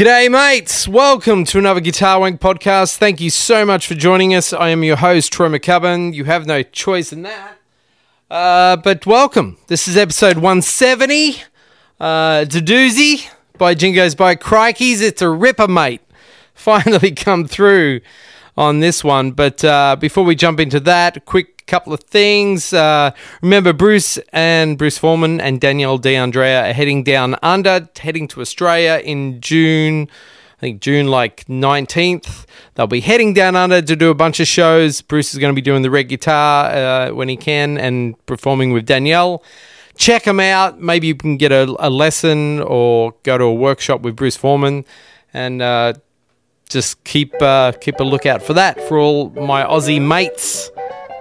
G'day, mates. Welcome to another Guitar Wank podcast. Thank you so much for joining us. I am your host, Troy McCubbin. You have no choice in that. Uh, but welcome. This is episode 170. Uh, it's a doozy by Jingos by Crikeys. It's a ripper, mate. Finally come through on this one. But uh, before we jump into that, quick couple of things. Uh, remember, Bruce and Bruce Forman and Danielle D'Andrea are heading down under, heading to Australia in June. I think June like 19th. They'll be heading down under to do a bunch of shows. Bruce is going to be doing the red guitar uh, when he can and performing with Danielle. Check them out. Maybe you can get a, a lesson or go to a workshop with Bruce Forman and uh, just keep uh, keep a lookout for that for all my Aussie mates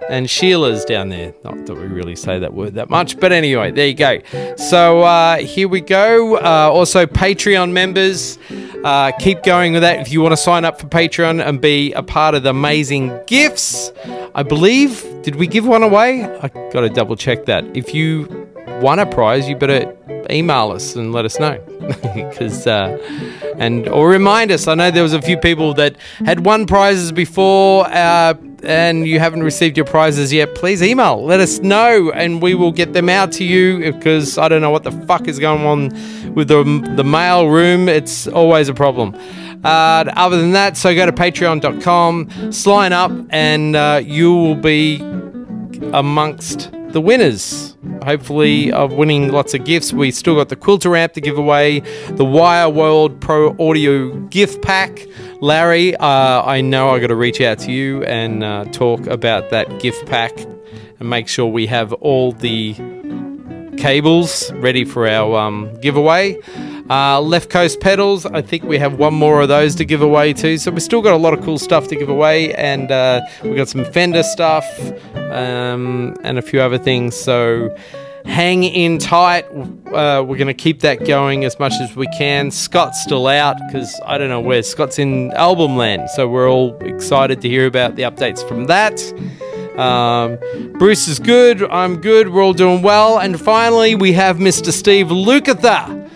and Sheila's down there. Not that we really say that word that much, but anyway, there you go. So uh, here we go. Uh, also, Patreon members, uh, keep going with that. If you want to sign up for Patreon and be a part of the amazing gifts, I believe, did we give one away? I got to double check that. If you won a prize, you better email us and let us know. Because uh, and or remind us. I know there was a few people that had won prizes before, uh, and you haven't received your prizes yet. Please email, let us know, and we will get them out to you. Because I don't know what the fuck is going on with the the mail room. It's always a problem. Uh, other than that, so go to patreon.com, sign up, and uh, you will be amongst the winners. Hopefully, of winning lots of gifts. We still got the quilter amp to give away, the Wire World Pro Audio gift pack. Larry, uh, I know I got to reach out to you and uh, talk about that gift pack and make sure we have all the cables ready for our um, giveaway. Uh, left Coast pedals, I think we have one more of those to give away too. So we've still got a lot of cool stuff to give away, and uh, we've got some Fender stuff um, and a few other things. So hang in tight. Uh, we're going to keep that going as much as we can. Scott's still out because I don't know where Scott's in album land, so we're all excited to hear about the updates from that. Um, Bruce is good. I'm good. We're all doing well. And finally, we have Mr. Steve Lukather.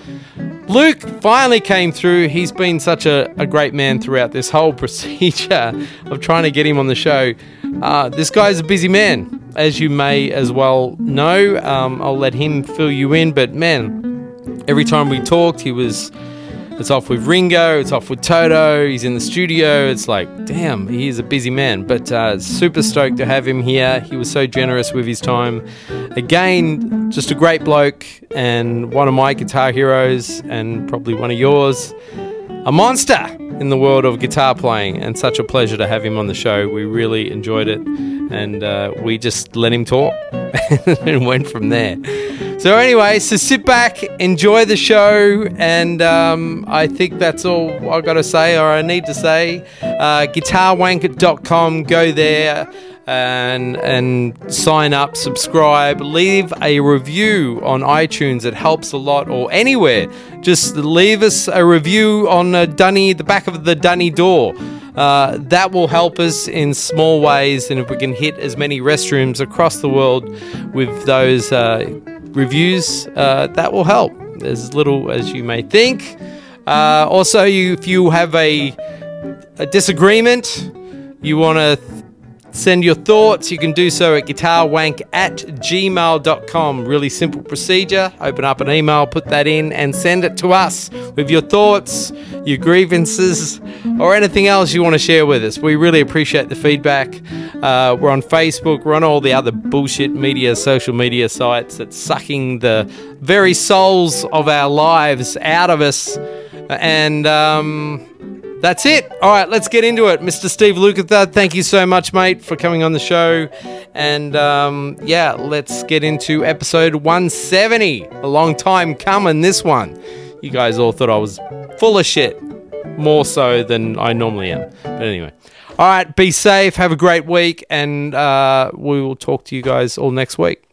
Luke finally came through. He's been such a, a great man throughout this whole procedure of trying to get him on the show. Uh, this guy's a busy man, as you may as well know. Um, I'll let him fill you in, but man, every time we talked, he was. It's off with Ringo, it's off with Toto, he's in the studio. It's like, damn, he is a busy man. But uh, super stoked to have him here. He was so generous with his time. Again, just a great bloke and one of my guitar heroes, and probably one of yours. A monster in the world of guitar playing, and such a pleasure to have him on the show. We really enjoyed it, and uh, we just let him talk and went from there. So, anyway, so sit back, enjoy the show, and um, I think that's all I've got to say, or I need to say. Uh, guitarwank.com, go there and and sign up, subscribe, leave a review on iTunes. It helps a lot, or anywhere. Just leave us a review on a Dunny, the back of the Dunny door. Uh, that will help us in small ways, and if we can hit as many restrooms across the world with those uh, reviews, uh, that will help as little as you may think. Uh, also, you, if you have a, a disagreement, you want to send your thoughts, you can do so at guitarwank at gmail.com. Really simple procedure. Open up an email, put that in, and send it to us with your thoughts, your grievances, or anything else you want to share with us. We really appreciate the feedback. Uh, we're on Facebook, we're on all the other bullshit media, social media sites that's sucking the very souls of our lives out of us. And, um, that's it. All right, let's get into it. Mr. Steve Lukather, thank you so much, mate, for coming on the show. And um, yeah, let's get into episode 170. A long time coming, this one. You guys all thought I was full of shit, more so than I normally am. But anyway. All right, be safe, have a great week, and uh, we will talk to you guys all next week.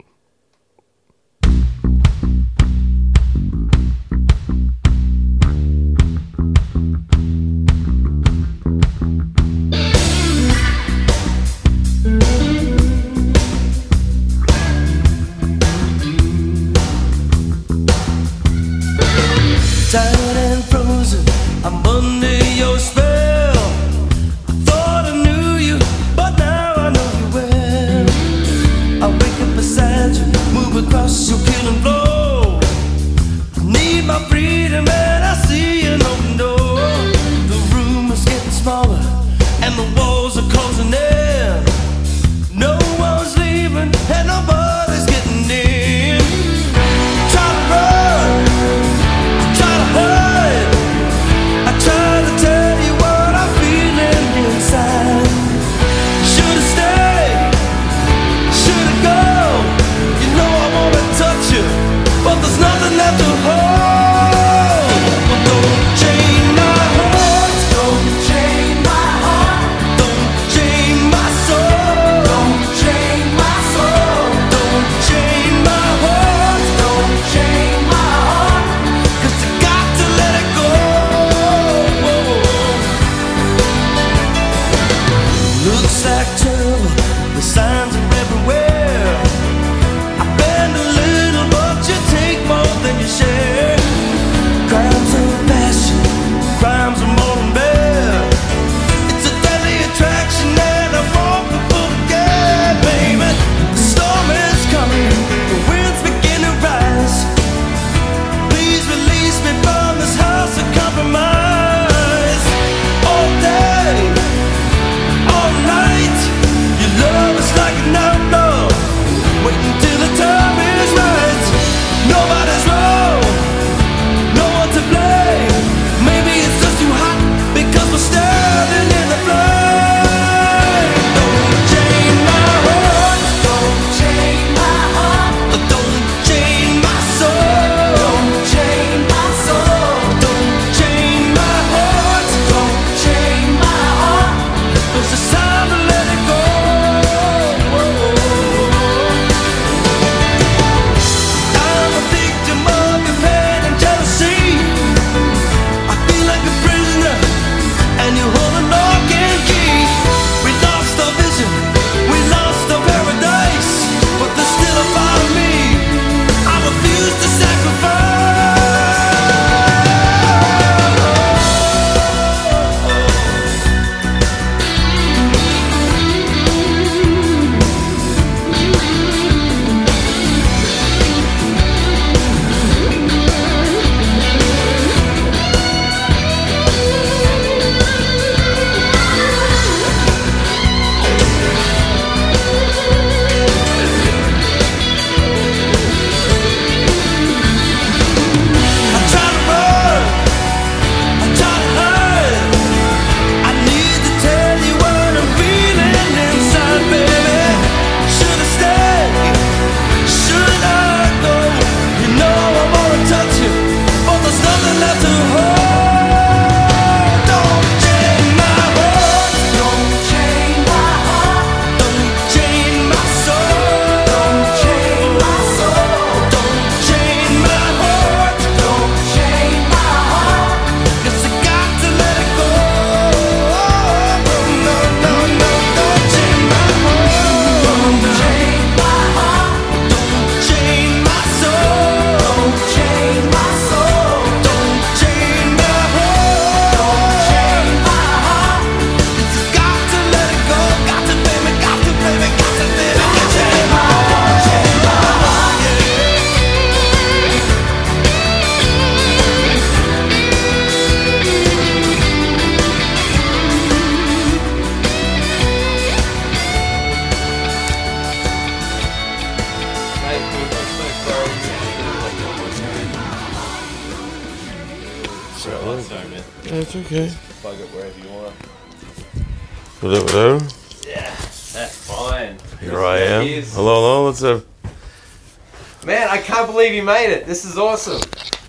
made it. This is awesome.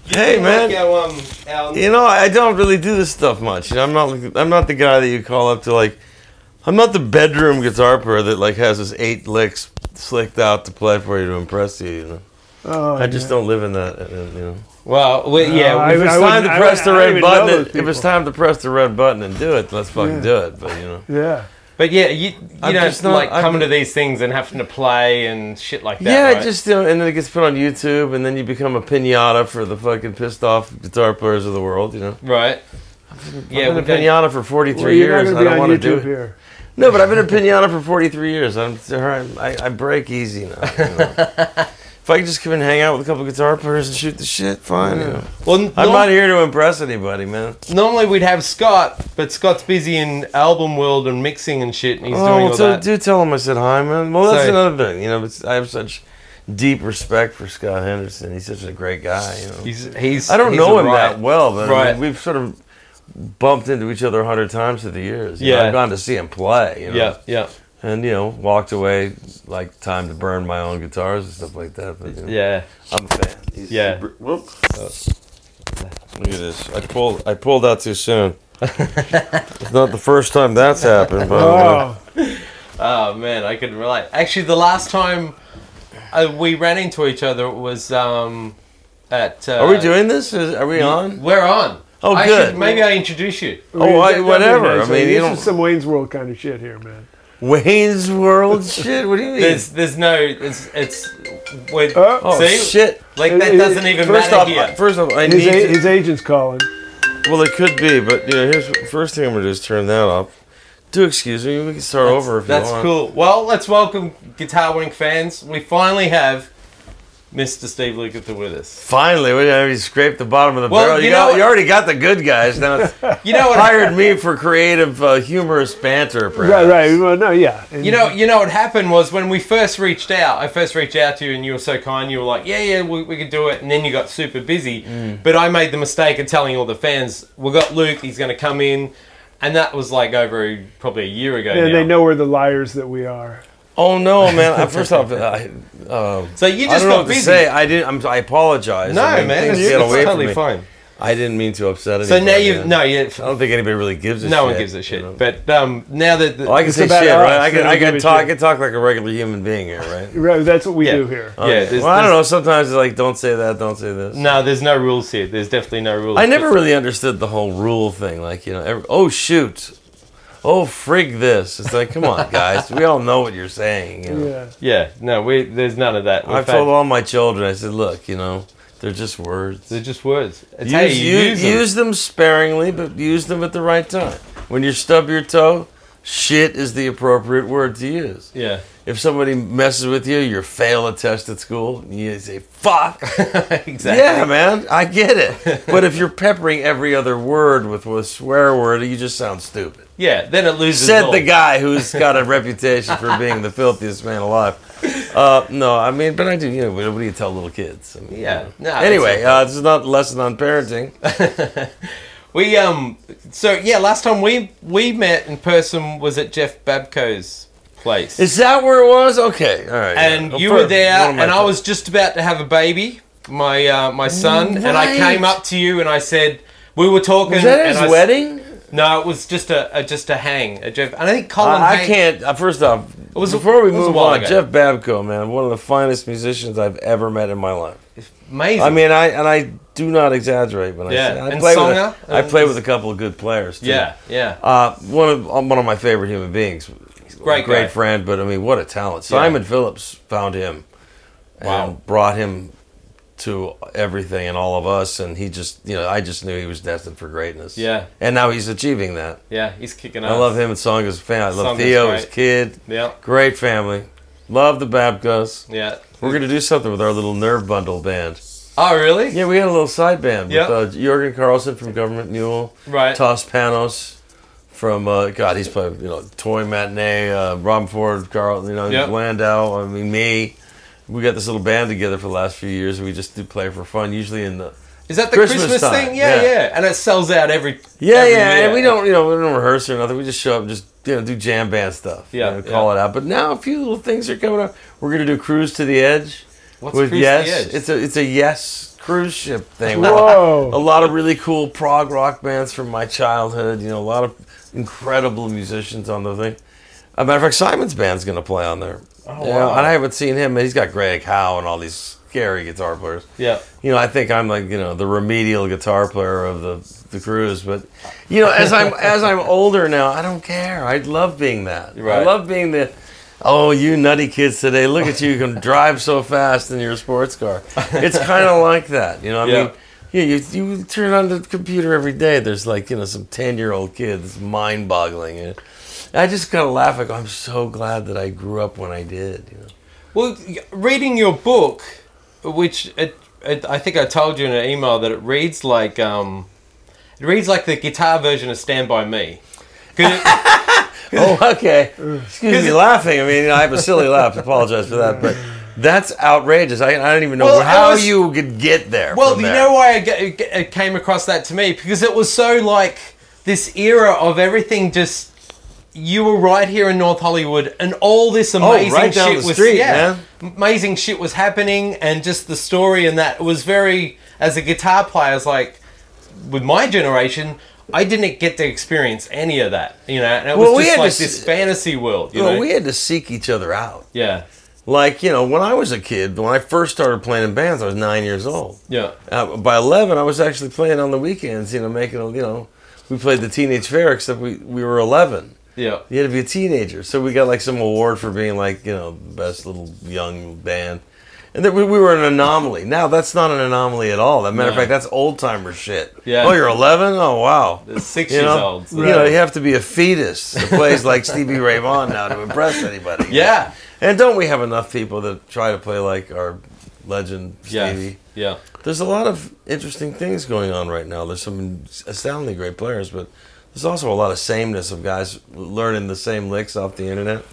You hey man, our, um, our... you know I don't really do this stuff much. You know, I'm not I'm not the guy that you call up to like. I'm not the bedroom guitar player that like has his eight licks slicked out to play for you to impress you. You know, oh, I just don't live in that. Uh, you know. Well, we, yeah. Uh, if it's I, time to press the red button, if it's time to press the red button and do it, let's fucking yeah. do it. But you know. Yeah. But yeah, you, you know, it's not, like I'm, coming to these things and having to play and shit like that. Yeah, right? just you know, and then it gets put on YouTube, and then you become a pinata for the fucking pissed off guitar players of the world. You know, right? I've been, yeah, I've been a pinata for forty three well, years. and I don't want to do it. Here. No, but I've been a pinata for forty three years. I'm I, I break easy now. You know? if I could just come and hang out with a couple guitar players and shoot the shit, fine. you know. Well, I'm norm- not here to impress anybody, man. normally we'd have Scott, but Scott's busy in album world and mixing and shit, and he's oh, doing well, all so that. do tell him I said hi, man. Well, that's So- another thing. You know, I have such deep respect for Scott Henderson. He's such a great guy. You know, He's he's. I don't he's know him that well, but I mean, we've sort of bumped into each other a hundred times through the years. You know, Yeah. I've gone to see him play. You know, Yeah, yeah, and you know, walked away like time to burn my own guitars and stuff like that. But you know, yeah. I'm a fan. He's Yeah. super- whoop. Look at this. I pulled. I pulled out too soon. it's not the first time that's happened, but uh, Oh, Oh man, I can relate. Actually, the last time uh, we ran into each other was um, at. Uh, are we doing this? Is, are we on? We're on. Oh, I good. should- maybe I introduce you. Oh, I- whatever. I mean, you this don't- is some Wayne's World kind of shit here, man. Wayne's World shit. What do you mean? There's, there's no. It's, it's. With, Uh, oh see, shit! like that It- it- doesn't even First matter off, here. first off, I His, need. a, to- his agent's calling. well, it could be, but you know, here's first thing I'm gonna do is turn that off. Do excuse me. We can start over if That's you want. That's cool. Well, let's welcome Guitar Wank fans. We finally have Mr. Steve Lukather with us. Finally, we already scraped the bottom of the Well, barrel. You, you got, you already got the good guys. Now You know what? hired me for creative, uh, humorous banter. Perhaps. Right, right. Well, no, yeah. And You know, you know what happened was when we first reached out. I first reached out to you, and you were so kind. You were like, "Yeah, yeah, we, we could do it." And then you got super busy. Mm. But I made the mistake of telling all the fans, "We got Luke. He's going to come in," and that was like over probably a year ago. and now. they know we're the liars that we are. Oh no, man! I- First off, I, um, So you I just don't know got what to busy. say. I didn't. I'm, I apologize. no, I mean, man, things it's, get away from totally me. fine. I didn't mean to upset So now you man. no, you. I don't think anybody really gives a No shit. No one gives a you shit. know? But um, now that the, Oh, I can say shit, right? I can, I can a talk. I can talk like a regular human being here, right? Right, that's what we Yeah. do here. Oh, Yeah, yeah. there's- well, I don't know. Sometimes it's like, don't say that, don't say this. no, there's no rules here. There's definitely no rules. I never really understood the whole rule thing. Like, you know, every, oh shoot, oh frig this. It's like, come on, guys. we all know what you're saying. You know? Yeah. Yeah, no, we there's none of that. I've told all my children. I said, look, you know, they're just words. they're just words. It's Use, how you use, use, them. use them sparingly, but use them at the right time. When you stub your toe, shit is the appropriate word to use. Yeah, If somebody messes with you, you fail a test at school, you say, fuck. exactly. Yeah, man, I get it. But if you're peppering every other word with a swear word, you just sound stupid. Yeah, then it loses. Said the guy who's got a reputation for being the filthiest man alive. Uh, no, I mean, but I do. You know, what do you tell little kids? I mean, Yeah. you know. No, anyway, uh, this is not a lesson on parenting. We um. So yeah, last time we we met in person was at Jeff Babko's place, Is that where it was? Okay, all right. and yeah. you were there, one of my and I was just about to have a baby, my uh, my son, and I came up to you and I said we were talking. Was that his I wedding? No, it was just a, a just a hang. A Jeff, and I think Colin. I, I can't. Uh, first off, it was before we move on, ago. Jeff Babko, man, one of the finest musicians I've ever met in my life. Amazing. I mean, I and I do not exaggerate when I say I and play with a, I play with a couple of good players. Too. yeah, yeah. Uh, one of um, one of my favorite human beings. Great great guy. friend, but I mean, what a talent! Simon Phillips found him, and Wow. brought him to everything and all of us, and he just, you know, I just knew he was destined for greatness. Yeah. and now he's achieving that. Yeah, he's kicking ass. I love him and Song as a fan. I love Songa's Theo, great. his kid. Yeah, Great family. Love the Babkos. yeah. We're gonna do something with our little Nerve Bundle band. Oh, really? Yeah, we had a little side band Yeah. with uh, Jorgen Carlsson from Government Mule, Right. Toss Panos from uh, God, he's played you know Toy Matinee, uh, Rob Ford, Carl, you know Yep. Landau. I mean me. We got this little band together for the last few years. We just do play for fun, usually in the Is that the Christmas Christmas, time, thing? Yeah, yeah. yeah, And it sells out every. yeah, every yeah. year. And we don't you know we don't rehearse or nothing. We just show up, and just you know do jam band stuff. you Yeah, know, call yeah. it out. But now a few little things are coming up. We're gonna do Cruise to the Edge What's with Cruise to Yes. the Edge? It's a it's a Yes cruise ship thing. Whoa. a lot of really cool prog rock bands from my childhood. You know, a lot of incredible musicians on the thing. As a matter of fact, Simon's band's going to play on there. Oh, wow. And I haven't seen him. He's got Greg Howe and all these scary guitar players. Yeah. You know, I think I'm like you know the remedial guitar player of the the cruise. But you know, as I'm as I'm older now, I don't care. I love being that. Right. I love being the. Oh, you nutty kids today! Look at you, you can drive so fast in your sports car. It's kind of like that, you know. I Yeah. mean, yeah, you, you turn on the computer every day. There's like you know some ten year old kid. It's mind boggling. And I just kind of laugh. I go, I'm so glad that I grew up when I did. You know. Well, reading your book, which it, it, I think I told you in an email that it reads like um, it reads like the guitar version of "Stand by Me." it- Oh, okay. Excuse me, laughing. I mean, I have a silly laugh. I Apologize for that, but that's outrageous. I, I don't even know Well, how was- you could get there. well, you there. know why I ge- ge- it came across that to me because it was so like this era of everything just. You were right here in North Hollywood, and all this oh, amazing Oh, right shit was street, yeah, man. amazing shit was happening, and just the story and that was very. As a guitar player, it's like with my generation, I didn't get to experience any of that, you know. And it was we just had like to this fantasy world, you Well, know. we had to seek each other out. yeah, Like, you know, when I was a kid, when I first started playing in bands, I was nine years old. yeah, Uh, by 11, I was actually playing on the weekends, you know, making, a, you know, we played the Teenage Fair, except we, we were 11. yeah. You had to be a teenager. So we got like some award for being like, you know, best little young band. And then we, we were an anomaly. Now, that's not an anomaly at all. As a matter of No. fact, that's old timer shit. Yeah. Oh, you're 11? Oh, wow. The six You years know, old. so- you know, you have to be a fetus that plays like Stevie Ray Vaughan now to impress anybody. Yeah, And don't we have enough people that try to play like our legend yeah, Stevie? yeah. There's a lot of interesting things going on right now. There's some astoundingly great players, but there's also a lot of sameness of guys learning the same licks off the internet.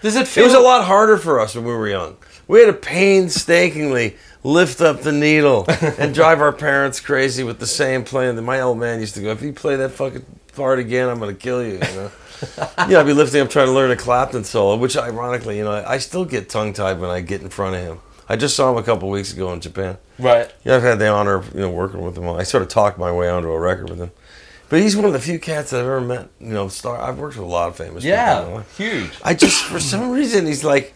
Does it feel? It was a lot harder for us when we were young. We had to painstakingly lift up the needle and drive our parents crazy with the same playing. That my old man used to go, "If you play that fucking part again, I'm going to kill you." You know. yeah, I'd be lifting up trying to learn a Clapton solo, which ironically, you know, I still get tongue tied when I get in front of him. I just saw him a couple weeks ago in Japan. right? Yeah, I've had the honor of you know working with him. I sort of talked my way onto a record with him, but he's one of the few cats I've ever met. You know, star. I've worked with a lot of famous. people Yeah, life. huge. I just for some reason he's like,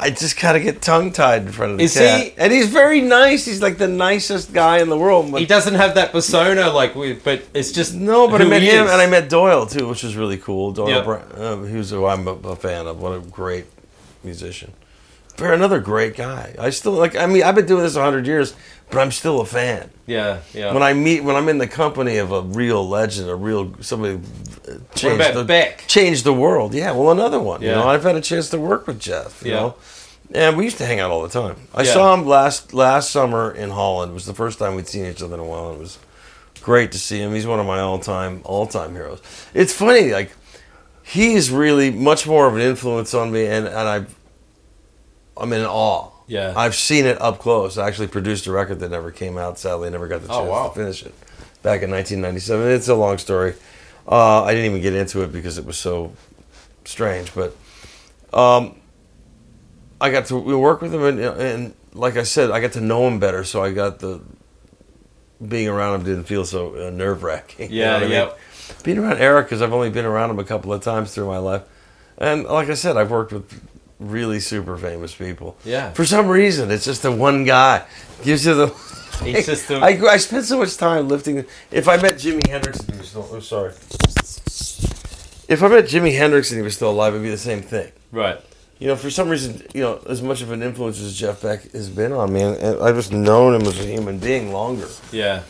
I just kind of get tongue tied in front of the Is cat, he- and he's very nice. He's like the nicest guy in the world. But He doesn't have that persona like we, but it's just no, but I who met he him is. and I met Doyle too, which was really cool. Doyle, Yeah. Brown, uh, he was who I'm a, a fan of. What a great musician. Fair, another great guy. I still like. I mean, I've been doing this hundred years, but I'm still a fan. Yeah, yeah. when I meet when I'm in the company of a real legend, a real somebody changed the Beck? changed the world. Yeah, well, another one. You Yeah. know, I've had a chance to work with Jeff. You Yeah. know, and we used to hang out all the time. I Yeah. saw him last last summer in Holland. It was the first time we'd seen each other in a while. It was great to see him. He's one of my all time all time heroes. It's funny, like he's really much more of an influence on me, and and I I'm in awe. Yeah. I've seen it up close. I actually produced a record that never came out. Sadly, I never got the Oh, chance wow. to finish it back in 1997. It's a long story. Uh, I didn't even get into it because it was so strange. But um, I got to work with him, and, and like I said, I got to know him better. So I got the being around him didn't feel so uh, nerve wracking. Yeah, yeah. Being around Eric because I've only been around him a couple of times through my life, and like I said, I've worked with really super famous people. Yeah. For some reason, it's just the one guy gives you the. He's just the- I, I spent so much time lifting. If I met Jimi Hendrix, and he was still, oh, sorry. If I met Jimi Hendrix and he was still alive, it'd be the same thing. right. You know, for some reason, you know, as much of an influence as Jeff Beck has been on me, and, I've just known him as a human being longer. Yeah.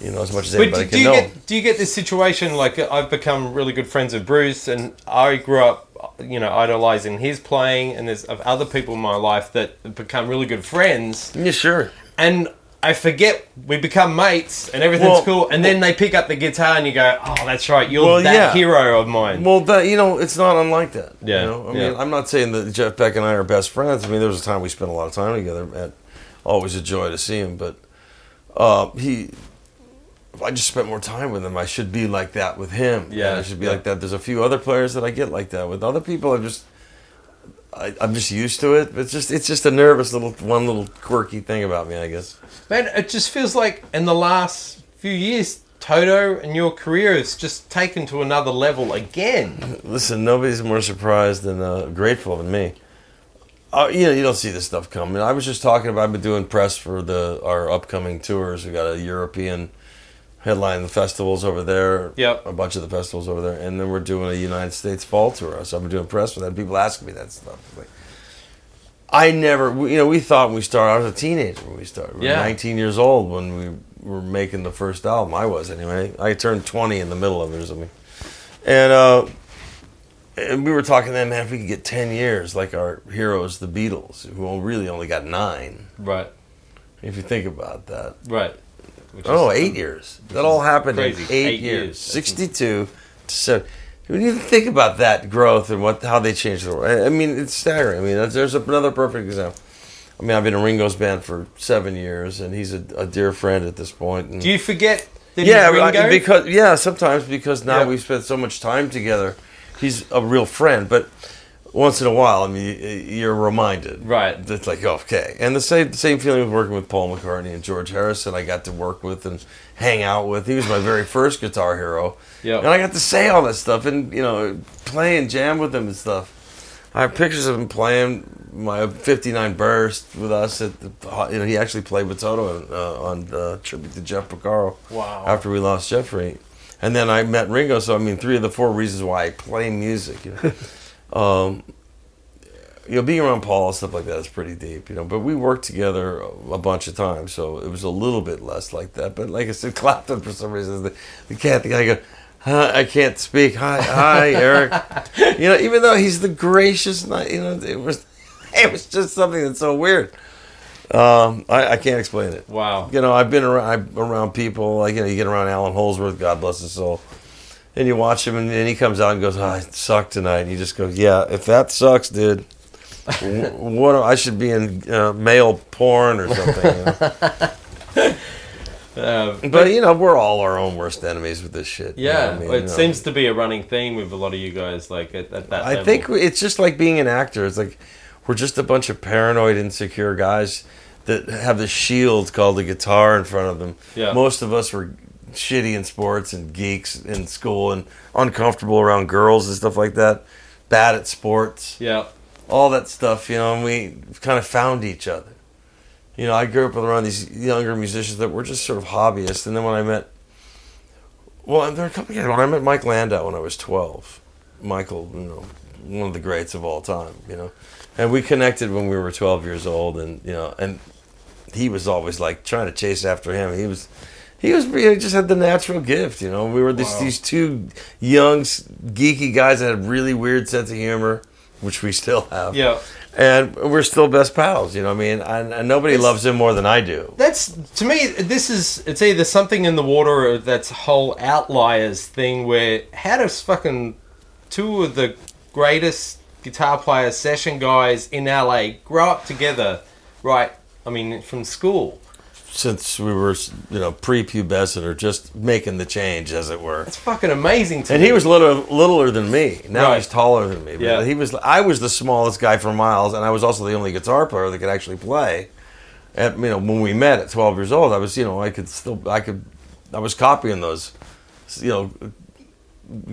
You know, as much as But anybody do, do can you know. get do you get this situation like I've become really good friends with Bruce and I grew up you know idolizing his playing and there's of other people in my life that become really good friends yeah, sure. and I forget we become mates and everything's Well- cool and then they pick up the guitar and you go oh that's right you're Well, that yeah. hero of mine Well, that you know, it's not unlike that. Yeah, You know? I yeah. mean, I'm not saying that Jeff Beck and I are best friends. I mean, there was a time we spent a lot of time together. And always a joy to see him. But uh, he, if I just spent more time with him, I should be like that with him. Yeah, And I should be yeah. like that. There's a few other players that I get like that with. Other people, I'm just, I, I'm just used to it. It's just, it's just a nervous little, one little quirky thing about me, I guess. man it just feels like in the last few years Toto and your career has just taken to another level again Listen, nobody's more surprised and uh, grateful than me. Uh, you know, you don't see this stuff coming. I was just talking about. I've been doing press for the our upcoming tours. We got a European headline the festivals over there. Yep. a bunch of the festivals over there, and then we're doing a United States fall tour. So I've been doing press for that. People ask me that stuff. Like, I never, you know, we thought when we started. I was a teenager when we started. We Yeah. 19 years old when we were making the first album. I was anyway. I turned 20 in the middle of it or something, and. uh and we were talking then, man, if we could get 10 years like our heroes, the Beatles, who really only got nine, right If you think about that. Right. Oh, eight years. That all happened in eight, Eight years. years. 62 to 7. When you think about that growth and what how they changed the world, I mean, it's staggering. I mean, that's, there's another perfect example. I mean, I've been in Ringo's band for seven years, and he's a, a dear friend at this point. And Do you forget that yeah, I- because yeah, sometimes because now Yeah. we've spent so much time together, he's a real friend. But once in a while, I mean, you're reminded, Right. That's like okay, and the same same feeling with working with Paul McCartney and George Harrison. I got to work with and hang out with. He was my very first guitar hero, Yeah. and I got to say all that stuff and you know play and jam with him and stuff. I have pictures of him playing my '59 burst with us at the. You know, he actually played with Toto uh, on the tribute to Jeff Porcaro Wow. after we lost Jeffrey. And then I met Ringo, so I mean, three of the four reasons why I play music. You know, um, you know being around Paul and stuff like that is pretty deep, you know. But we worked together a bunch of times, so it was a little bit less like that. But like I said, Clapton for some reason, the, the cat, the guy go, huh, I can't speak. Hi, hi, Eric. you know, even though he's the gracious, you know, it was, it was just something that's so weird. Um, I, I can't explain it. Wow. You know, I've been around I'm around people like you know, you get around Allan Holdsworth, God bless his soul, and you watch him, and, he comes out and goes, oh, "I suck tonight," and you just go, "Yeah, if that sucks, dude." what I should be in uh, male porn or something, you know? Uh, but you know we're all our own worst enemies with this shit. you know yeah, I mean? it You know? seems to be a running theme with a lot of you guys. Like at, at that. I level. think it's just like being an actor. It's like we're just a bunch of paranoid, insecure guys that have this shield called a guitar in front of them. Yeah. Most of us were shitty in sports and geeks in school and uncomfortable around girls and stuff like that. Bad at sports, Yeah. all that stuff, you know, and we kind of found each other. You know, I grew up around these younger musicians that were just sort of hobbyists, and then when I met, well, there are a couple of when I met Mike Landau when I was twelve, Michael, you know, one of the greats of all time, you know, and we connected when we were twelve years old, and you know, and he was always like trying to chase after him. He was, he was, he just had the natural gift, you know. We were these Wow. these two young geeky guys that had really weird sense of humor, which we still have Yeah. and we're still best pals. You know, what I mean, and, and nobody It's- loves him more than I do. That's to me. This is it's either something in the water or that's whole outliers thing where how does fucking two of the greatest guitar players, session guys in LA grow up together, right? I mean, from school. Since we were, you know, prepubescent or just making the change, as it were. It's fucking amazing to And me. he was little, littler than me. Now Right. he's taller than me. But Yeah. he was. I was the smallest guy for miles, and I was also the only guitar player that could actually play. At you know, when we met at 12 years old, I was, you know, I could still, I could, I was copying those, you know,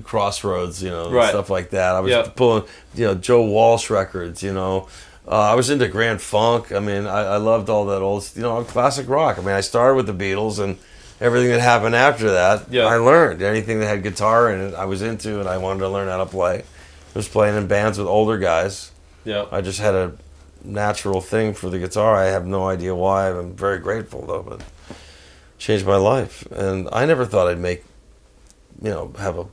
crossroads, you know, Right. stuff like that. I was Yeah. pulling, you know, Joe Walsh records, you know. Uh, I was into Grand Funk. I mean, I, I loved all that old, you know, classic rock. I mean, I started with the Beatles and everything that happened after that. Yeah. I learned anything that had guitar in it. I was into, and I wanted to learn how to play. I was playing in bands with older guys. yeah. I just had a natural thing for the guitar. I have no idea why. I'm very grateful though, but changed my life. And I never thought I'd make, you know, have a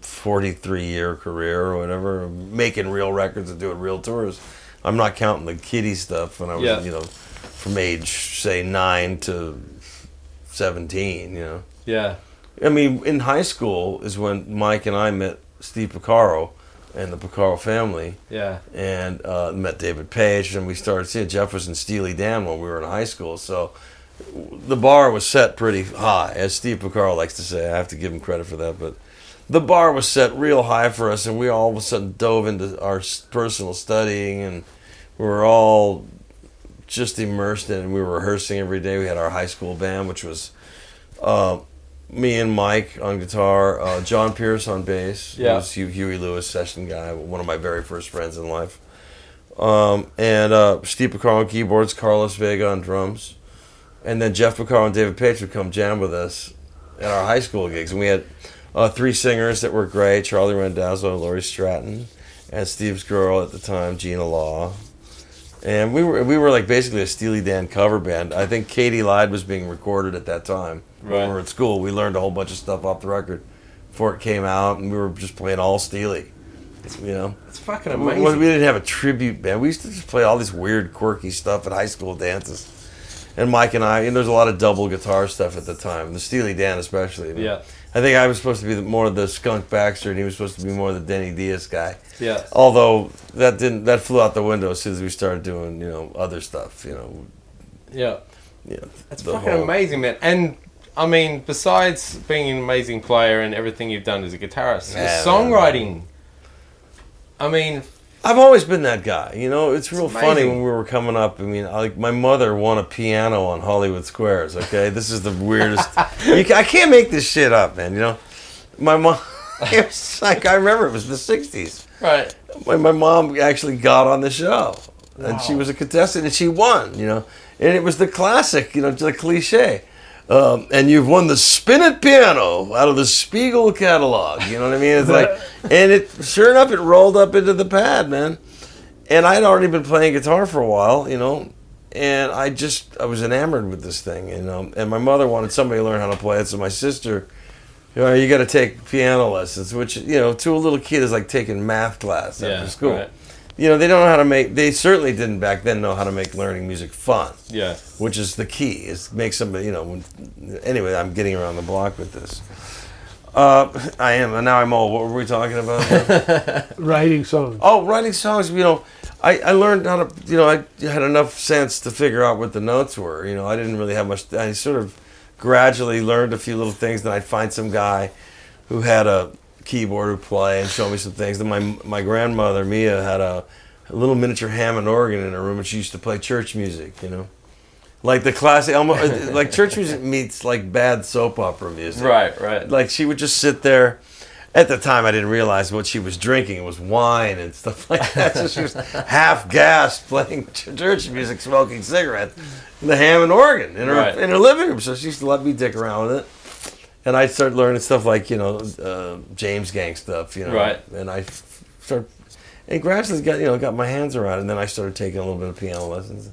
43 year career or whatever, making real records and doing real tours. I'm not counting the kiddie stuff when I was, Yeah. you know, from age say nine to 17. You know, Yeah. I mean, in high school is when Mike and I met Steve Porcaro and the Porcaro family Yeah. and uh, met David Paich, and we started seeing Jeff was in Steely Dan when we were in high school. So the bar was set pretty high, as Steve Porcaro likes to say. I have to give him credit for that, but the bar was set real high for us, and we all of a sudden dove into our personal studying, and we were all just immersed in. it. We were rehearsing every day. We had our high school band, which was. Uh, me and Mike on guitar, uh, John Pierce on bass, Yeah. who's Hugh, Huey Lewis session guy, one of my very first friends in life. Um, and uh, Steve Porcaro on keyboards, Carlos Vega on drums, and then Jeff Porcaro and David Paich would come jam with us at our high school gigs. And we had uh, three singers that were great: Charlie Randazzo, and Laurie Stratton, and Steve's girl at the time, Gina Law. And we were we were like basically a Steely Dan cover band. I think Katy Lied was being recorded at that time. Right. When we were at school, we learned a whole bunch of stuff off the record before it came out, and we were just playing all Steely. You know, It's fucking amazing. we didn't have a tribute band. We used to just play all this weird, quirky stuff at high school dances. and Mike and I, and there's a lot of double guitar stuff at the time. The Steely Dan, especially. Yeah. I think I was supposed to be the, more of the Skunk Baxter, and he was supposed to be more of the Denny Dias guy. Yeah. Although that didn't, that flew out the window as soon as we started doing, you know, other stuff. You know, Yeah. yeah. That's fucking whole- amazing, man. And I mean, besides being an amazing player and everything you've done as a guitarist, Yeah, songwriting. I mean, I've always been that guy. You know, it's real funny when we were coming up. I mean, I- like my mother won a piano on Hollywood Squares. Okay, this is the weirdest. you, I can't make this shit up, man. You know, my mom. It was like I remember it was the '60s. right. My, my mom actually got on the show, and she was a contestant, and she won. You know, and it was the classic. You know, the cliche. Um, and you've won the spinet piano out of the Spiegel catalog. You know what I mean? It's like, and it sure enough, it rolled up into the pad, man. And I'd already been playing guitar for a while, you know, and I just I was enamored with this thing, you know. And my mother wanted somebody to learn how to play it, so my sister, you know, you got to take piano lessons, which you know, to a little kid is like taking math class Yeah, after school. right. You know, they don't know how to make. They certainly didn't back then know how to make learning music fun Yeah. which is the key is make somebody you know when, anyway i'm getting around the block with this uh, i am and now i'm old what were we talking about Writing songs. oh writing songs you know I, I learned how to you know i had enough sense to figure out what the notes were you know i didn't really have much i sort of gradually learned a few little things then i'd find some guy who had a keyboard who play and show me some things then my, my grandmother mia had a, a little miniature hammond organ in her room and she used to play church music you know like the classic, almost uh, like church music meets like bad soap opera music. Right. Right. Like she would just sit there. At the time, I didn't realize what she was drinking. It was wine and stuff like that. So she was half gassed playing church music, smoking cigarettes, the Hammond organ in her Right. in her living room. So she used to let me dick around with it. And I started learning stuff like you know uh, James Gang stuff, you know. Right. And I f- started and gradually got you know got my hands around it. And then I started taking a little bit of piano lessons.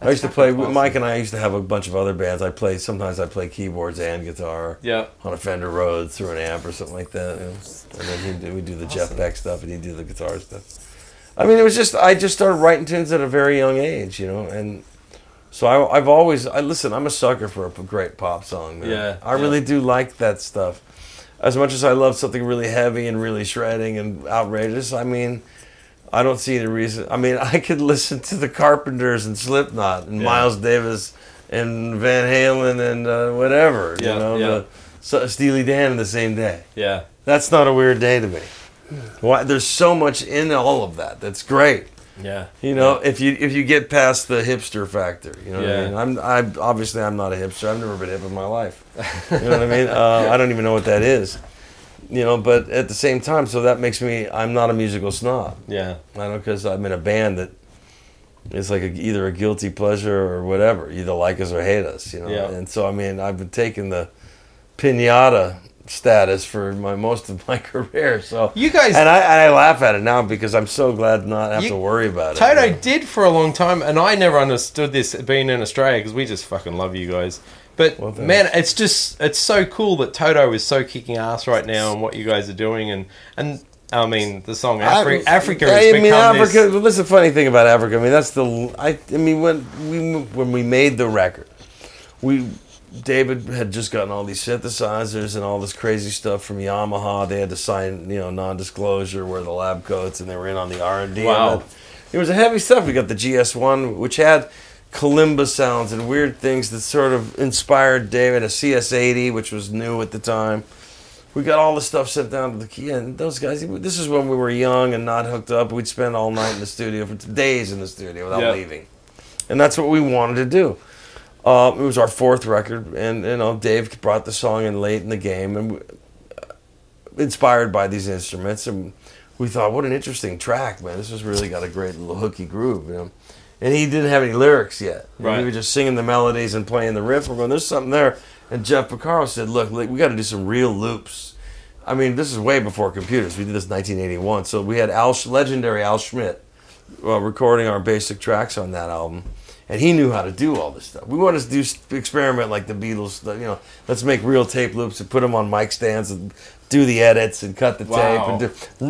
I used to play. awesome. Mike and I used to have a bunch of other bands. I play sometimes. I play keyboards and guitar Yeah. on a Fender Rhodes through an amp or something like that. you know. And then he'd do, we do the Jeff Beck stuff, and he'd do the guitar stuff. I mean, it was just I just started writing tunes at a very young age, you know, and so I, I've always I listen. I'm a sucker for a great pop song, man. Yeah, I really do like that stuff. As much as I love something really heavy and really shredding and outrageous, I mean, I don't see any reason. I mean, I could listen to the Carpenters and Slipknot and Yeah. Miles Davis and Van Halen and uh, whatever, Yeah, you know, yeah. the so, Steely Dan in the same day. Yeah. That's not a weird day to me. Why? There's so much in all of that. That's great. Yeah. You know, if you if you get past the hipster factor, you know what I mean. I'm I obviously I'm not a hipster. I've never been hip in my life. You know what I mean? Uh, I don't even know what that is. You know, but at the same time, so that makes me I'm not a musical snob. Yeah. I don't because I'm in a band that it's like a, either a guilty pleasure or whatever. Either like us or hate us. You know, Yeah. and so I mean I've been taking the pinata status for my most of my career. So You guys- and I and I laugh at it now because I'm so glad not have You- to worry about it. Toto did for a long time, and I never understood this being in Australia because we just fucking love you guys. But Well, man, it's just it's so cool that Toto is so kicking ass right now and what you guys are doing, and and I mean the song Afri- I- Africa has I mean, Africa. this. Well, that's the funny thing about Africa. I mean, that's the. I. I mean, when we when we made the record, we David had just gotten all these synthesizers and all this crazy stuff from Yamaha. They had to sign, you know, non-disclosure, wear the lab coats, and they were in on the R and D. Wow. It was a heavy stuff. We got the GS one, which had kalimba sounds and weird things that sort of inspired David. A CS80, which was new at the time we got all the stuff sent down to the key and those guys this is when we were young and not hooked up we'd spend all night in the studio for days in the studio without Yeah. leaving and that's what we wanted to do uh, it was our fourth record and you know dave brought the song in late in the game and we, uh, inspired by these instruments and we thought what an interesting track man this has really got a great little hooky groove you know and he didn't have any lyrics yet Right. we were just singing the melodies and playing the riff we're going there's something there and jeff Porcaro said look look, we got to do some real loops I mean, this is way before computers. We did this in 1981. So we had Al, legendary Al Schmitt uh, recording our basic tracks on that album. And he knew how to do all this stuff. We wanted to do experiment like the Beatles, you know, let's make real tape loops and put them on mic stands and do the edits and cut the Wow. tape and,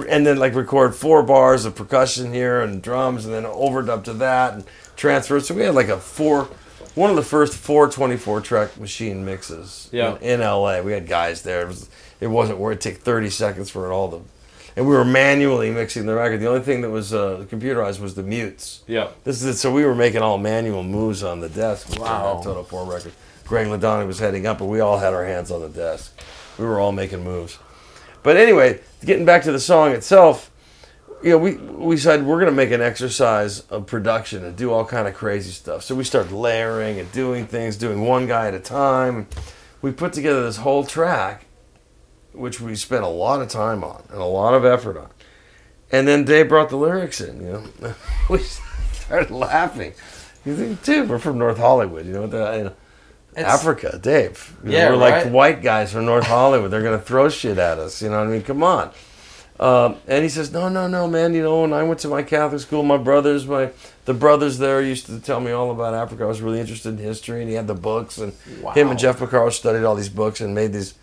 do, and then like record four bars of percussion here and drums and then overdub to that and transfer. So we had like a four one of the first four 24 track machine mixes Yeah. in, in LA. We had guys there. It, was, it wasn't where it take 30 seconds for it all to. And we were manually mixing the record. The only thing that was uh, computerized was the mutes. Yeah. This is it. So we were making all manual moves on the desk. Wow. that Toto 4 record. Greg Ladanyi was heading up, but we all had our hands on the desk. We were all making moves. But anyway, getting back to the song itself, you know, we we decided we're gonna make an exercise of production and do all kind of crazy stuff. So we started layering and doing things, doing one guy at a time. We put together this whole track, which we spent a lot of time on and a lot of effort on. And then Dave brought the lyrics in. You know, we started laughing. You think, dude, we're from North Hollywood. You know what the. You know, Africa, Dave. You know, Yeah, we're like white guys from North Hollywood. They're gonna throw shit at us. You know what I mean? Come on. Um, and he says, "No, no, no, man. You know, when I went to my Catholic school, my brothers, my the brothers there used to tell me all about Africa. I was really interested in history, and he had the books, and him and Jeff Porcaro studied all these books and made these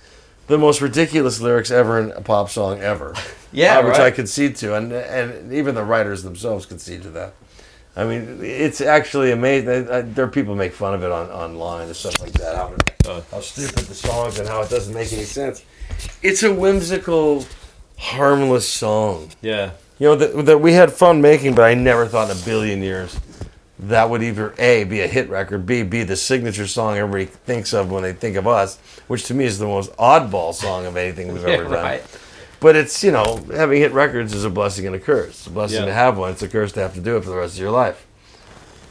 the most ridiculous lyrics ever in a pop song ever. Yeah, uh, which I right. concede to, and and even the writers themselves concede to that. I mean, it's actually amazing. I- I- There are people who make fun of it on online and stuff like that. How, how stupid the songs and how it doesn't make any sense. It's a whimsical, harmless song. Yeah. You know that, that we had fun making, but I never thought in a billion years that would either a be a hit record, b be the signature song everybody thinks of when they think of us, which to me is the most oddball song of anything we've Yeah, ever done. right. But it's you know having hit records is a blessing and a curse. It's a blessing Yeah. to have one. It's a curse to have to do it for the rest of your life.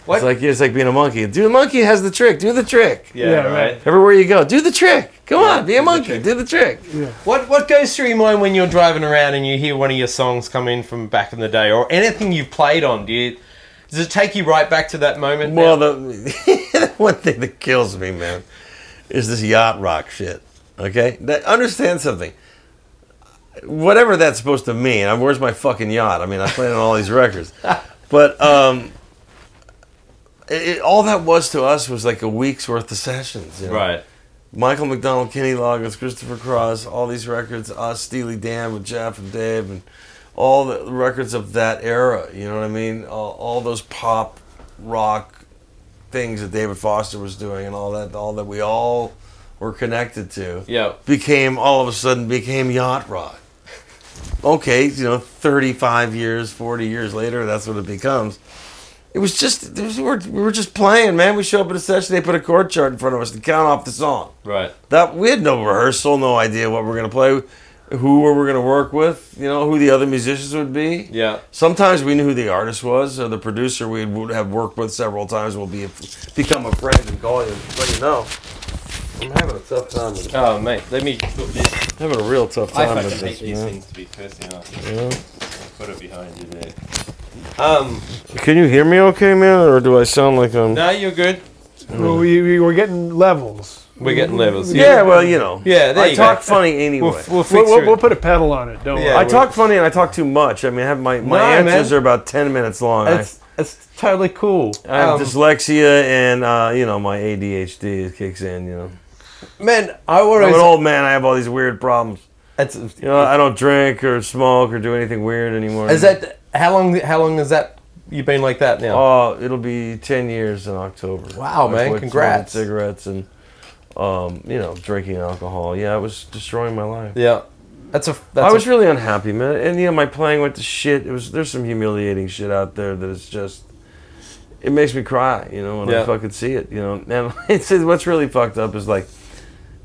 What? It's like it's like being a monkey. Do the monkey has the trick. Do the trick. Yeah, Yeah, right. right. Everywhere you go, do the trick. Come on, be a the monkey. trick. Do the trick. What what goes through your mind when you're driving around and you hear one of your songs come in from back in the day, or anything you've played on? Do you does it take you right back to that moment? Well, the one thing that kills me, man, is this yacht rock shit. Okay, that, understand something. Whatever that's supposed to mean. I where's my fucking yacht? I mean, I played on all these records, but um, it- all that was to us was like a week's worth of sessions. You know? right. Michael McDonald, Kenny Loggins, Christopher Cross, all these records, us, Steely Dan with Jeff and Dave, and all the records of that era. You know what I mean? All, all those pop rock things that David Foster was doing, and all that, all that we all were connected to, Yeah. became all of a sudden became yacht rock. Okay, you know, thirty-five years, forty years later, that's what it becomes. It was just it was, we, were, we were just playing, man. We show up at a session, they put a chord chart in front of us to count off the song. Right. That we had no rehearsal, no idea what we're gonna play, who were we were gonna work with, you know, who the other musicians would be. Yeah. Sometimes we knew who the artist was, or the producer we would have worked with several times will be become a friend and call you, and let you know. I'm having a tough time with it. Oh man, let me put this. having a real tough I time fucking with hate this. these man. things to be personally honest. Yeah. Put it behind you there. Um. Can you hear me okay, man, or do I sound like I'm? No, you're good. Well, we, we were getting levels. We're getting levels. Yeah, well, you know. Yeah, there I you talk go. funny anyway. We'll, we'll fix We'll, we'll, we'll put a pedal on it. Don't Yeah, worry. I talk funny and I talk too much. I mean, I have my my No, answers man. are about ten minutes long. I, It's it's totally cool. I have Um, dyslexia and uh, you know my ADHD kicks in. You know, man, I I'm an old man. I have all these weird problems. It's, You know, I don't drink or smoke or do anything weird anymore. is that how long? How long is that? You've been like that now? Oh, it'll be ten years in October. Wow, I man, congrats. Cigarettes and um, you know, drinking alcohol. Yeah, it was destroying my life. yeah, that's a. That's I was a, really unhappy, man. And you know, my playing went to shit. It was there's some humiliating shit out there that is just it makes me cry, you know, when Yeah. I fucking see it, you know. And it's what's really fucked up is like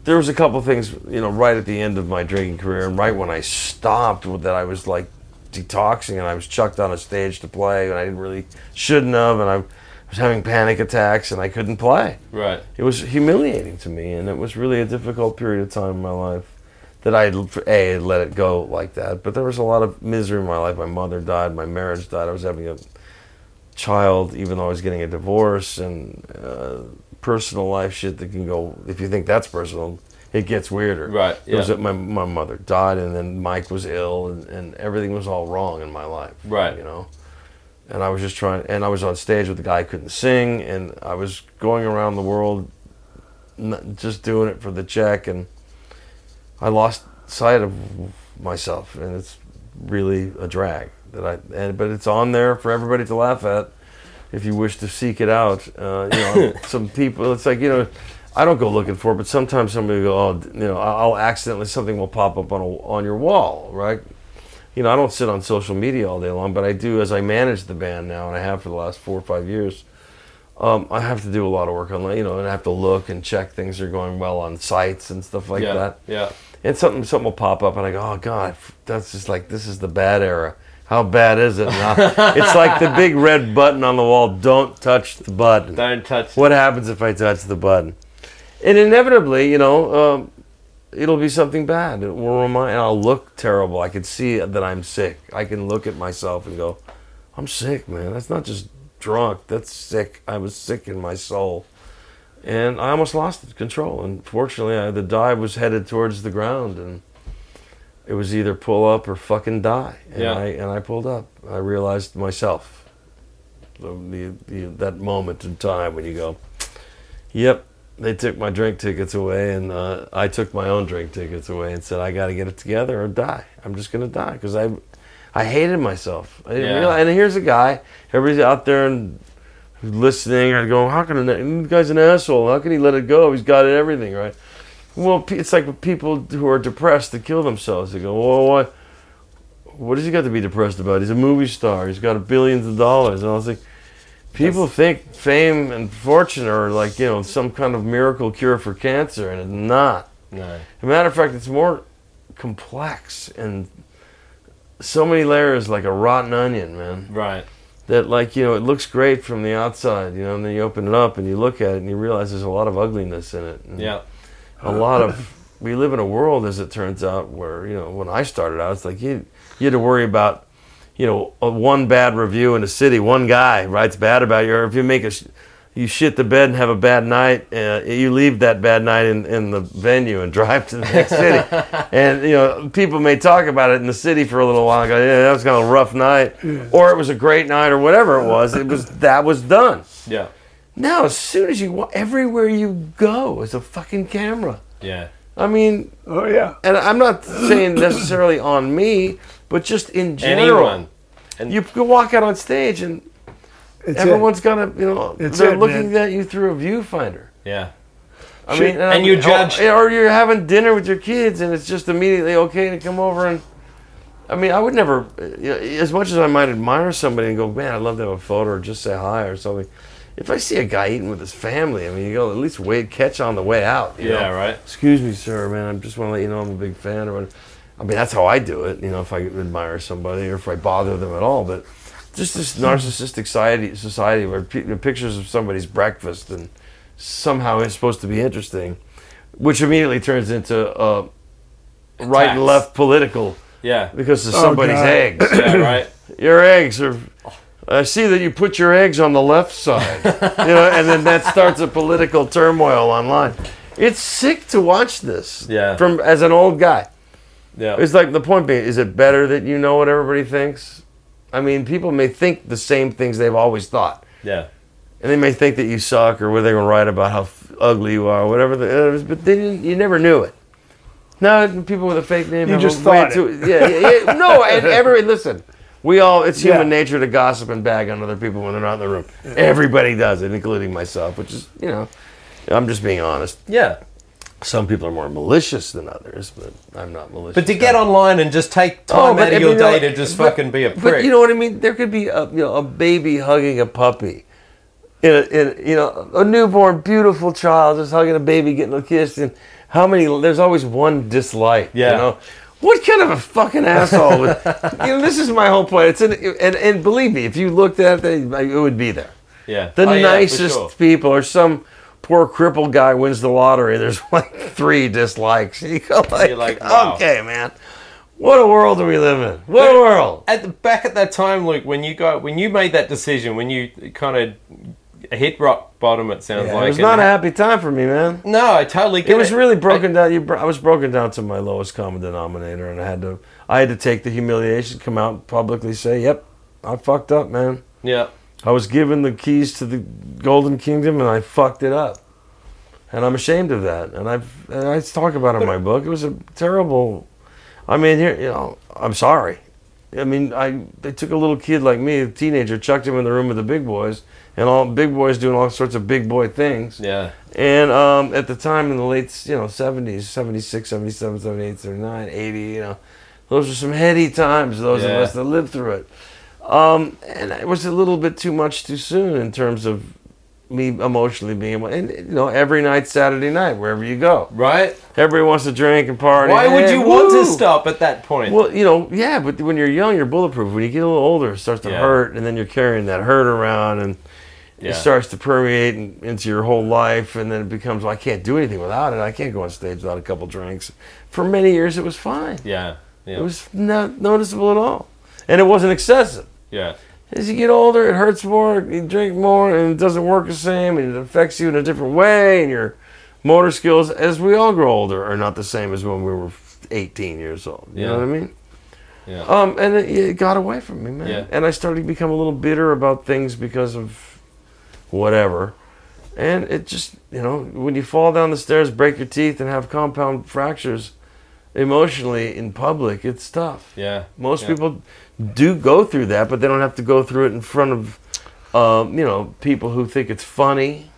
there was a couple things, you know, right at the end of my drinking career and right when I stopped that I was like detoxing and I was chucked on a stage to play and I didn't really shouldn't have and I was having panic attacks and I couldn't play right. it was humiliating to me, and it was really a difficult period of time in my life that I a let it go like that. But there was a lot of misery in my life. My mother died, my marriage died. I was having a child, even though I was getting a divorce, and uh, personal life shit that can go. If you think that's personal, it gets weirder. Right, It was yeah. that my my mother died, and then Mike was ill, and, and everything was all wrong in my life. Right. You know and I was just trying. And I was on stage with a guy who couldn't sing, and I was going around the world, just doing it for the check, and I lost sight of myself, and it's really a drag that I. And but it's on there for everybody to laugh at. if you wish to seek it out. Uh, you know, some people, it's like, you know, I don't go looking for it, but sometimes somebody will go, oh, you know, I'll accidentally, something will pop up on, a, on your wall, right? You know, I don't sit on social media all day long, but I do as I manage the band now, and I have for the last four or five years. Um, I have to do a lot of work on, you know, and I have to look and check things are going well on sites and stuff like yeah, that yeah, and something something will pop up and I go, oh god, that's just like this is the bad era. How bad is it? now? it's like the big red button on the wall. Don't touch the button. don't touch. What happens if I touch the button? And inevitably, you know, um, it'll be something bad. It will remind. And I'll look terrible. I can see that I'm sick. I can look at myself and go, I'm sick, man. That's not just drunk. That's sick. I was sick in my soul and I almost lost control. And fortunately, I, the dive was headed towards the ground, and it was either pull up or fucking die. And Yeah. I and I pulled up. I realized myself the, the, the that moment in time when you go, "Yep." They took my drink tickets away, and uh, I took my own drink tickets away, and said, "I got to get it together or die. I'm just gonna die because I, I hated myself. I didn't Yeah. realize, and here's a guy. Everybody's out there and listening and going, how can an, the guy's an asshole? How can he let it go? He's got everything, right? Well, it's like with people who are depressed that kill themselves. They go, well, what? What has he got to be depressed about? He's a movie star. He's got billions of dollars. And I was like, people think fame and fortune are like, you know, some kind of miracle cure for cancer, and it's not. No. As a matter of fact, it's more complex and so many layers like a rotten onion, man Right. that like you know it looks great from the outside you know and then you open it up and you look at it and you realize there's a lot of ugliness in it Yeah. a lot of we live in a world as it turns out where you know when i started out it's like you you had to worry about you know a one bad review in a city one guy writes bad about you or if you make a you shit the bed and have a bad night uh, you leave that bad night in, in the venue and drive to the next city and you know people may talk about it in the city for a little while and go yeah that was kind of a rough night or it was a great night or whatever it was it was that was done Yeah. now as soon as you everywhere you go is a fucking camera Yeah. i mean Oh yeah. and i'm not saying necessarily on me but just in general Anyone. And you can walk out on stage and It's everyone's got a you know It's they're it, looking man. at you through a viewfinder yeah. I Shit. mean, And I'm- you or- judge- or, you're having dinner with your kids, and it's just immediately okay to come over and. I mean, I would never, you know, as much as I might admire somebody and go, man, I'd love to have a photo or just say hi or something. If I see a guy eating with his family, I mean, you go at least wait, catch on the way out. you Yeah, know? right. Excuse me, sir, man. I just want to let you know I'm a big fan. Or, whatever. I mean, that's how I do it. You know, if I admire somebody or if I bother them at all, but just this narcissistic society, society where pe- pictures of somebody's breakfast and somehow it's supposed to be interesting, which immediately turns into uh, right and left political Yeah. because of Oh, somebody's God. eggs. Yeah, right. Your eggs are. I see that you put your eggs on the left side, you know, and then that starts a political turmoil online. It's sick to watch this. Yeah. From as an old guy, Yeah. it's like the point being: is it better that you know what everybody thinks? I mean, people may think the same things they've always thought, Yeah. and they may think that you suck, or what they're going to write about how f- ugly you are, or whatever. The, it is, but then didn't, you never knew it. Now, people with a fake name You just a way thought to, yeah, yeah, yeah. No, and every listen, we all it's human Yeah. nature to gossip and bag on other people when they're not in the room. Everybody does it, including myself, which is you know, I'm just being honest. Yeah. Some people are more malicious than others, but I'm not malicious. But to get online and just take Oh, time but out of your mean, you know, day to just but- fucking be a prick. But you know what I mean? There could be a you know a baby hugging a puppy. In a, in, you know, a newborn, beautiful child just hugging a baby, getting a kiss, and how many? There's always one dislike. Yeah. You know, what kind of a fucking asshole? Would, you know, this is my whole point. It's an, and and believe me, if you looked at it, it would be there. yeah. The Oh, yeah, nicest sure. people, or some poor crippled guy wins the lottery. There's like three dislikes. You go like, You're like, wow. okay, man, what a world do we live in? What a world. At the back at that time, Luke, when you got when you made that decision, when you kind of hit rock bottom, it sounds Yeah, like it was and not a happy time for me, man. No, I totally get It it. was really broken down. You, I was broken down to my lowest common denominator, and I had to, I had to take the humiliation, come out publicly say, "Yep, I fucked up, man. Yeah. I was given the keys to the Golden Kingdom, and I fucked it up, and I'm ashamed of that. And I've, and I talk about it in my book. It was a terrible. I mean, here, you know, I'm sorry. I mean, I they took a little kid like me, a teenager, chucked him in the room with the big boys, and all big boys doing all sorts of big boy things. Yeah. And um, at the time in the late, you know, 70s, 76, 77, 78, 79, 80, you know, those were some heady times, those Yeah. of us that lived through it. Um, and it was a little bit too much too soon in terms of me emotionally being and you know, every night, Saturday night, wherever you go, Right. everybody wants to drink and party. Why would you want to stop at that point? Well, you know, yeah, but when you're young, you're bulletproof. When you get a little older, it starts to Yeah. hurt, and then you're carrying that hurt around, and yeah. it starts to permeate in, into your whole life, and then it becomes, well, I can't do anything without it. I can't go on stage without a couple drinks. For many years, it was fine. yeah. Yeah. It was not noticeable at all, and it wasn't excessive. Yeah. As you get older, it hurts more. You drink more, and it doesn't work the same, and it affects you in a different way, and your motor skills, as we all grow older, are not the same as when we were 18 years old. You know what I mean? Yeah. Um, and it, it got away from me, man. Yeah. And I started to become a little bitter about things because of whatever. And it just, you know, when you fall down the stairs, break your teeth, and have compound fractures emotionally in public, it's tough. yeah. Most Yeah. people do go through that, but they don't have to go through it in front of, um, you know, people who think it's funny.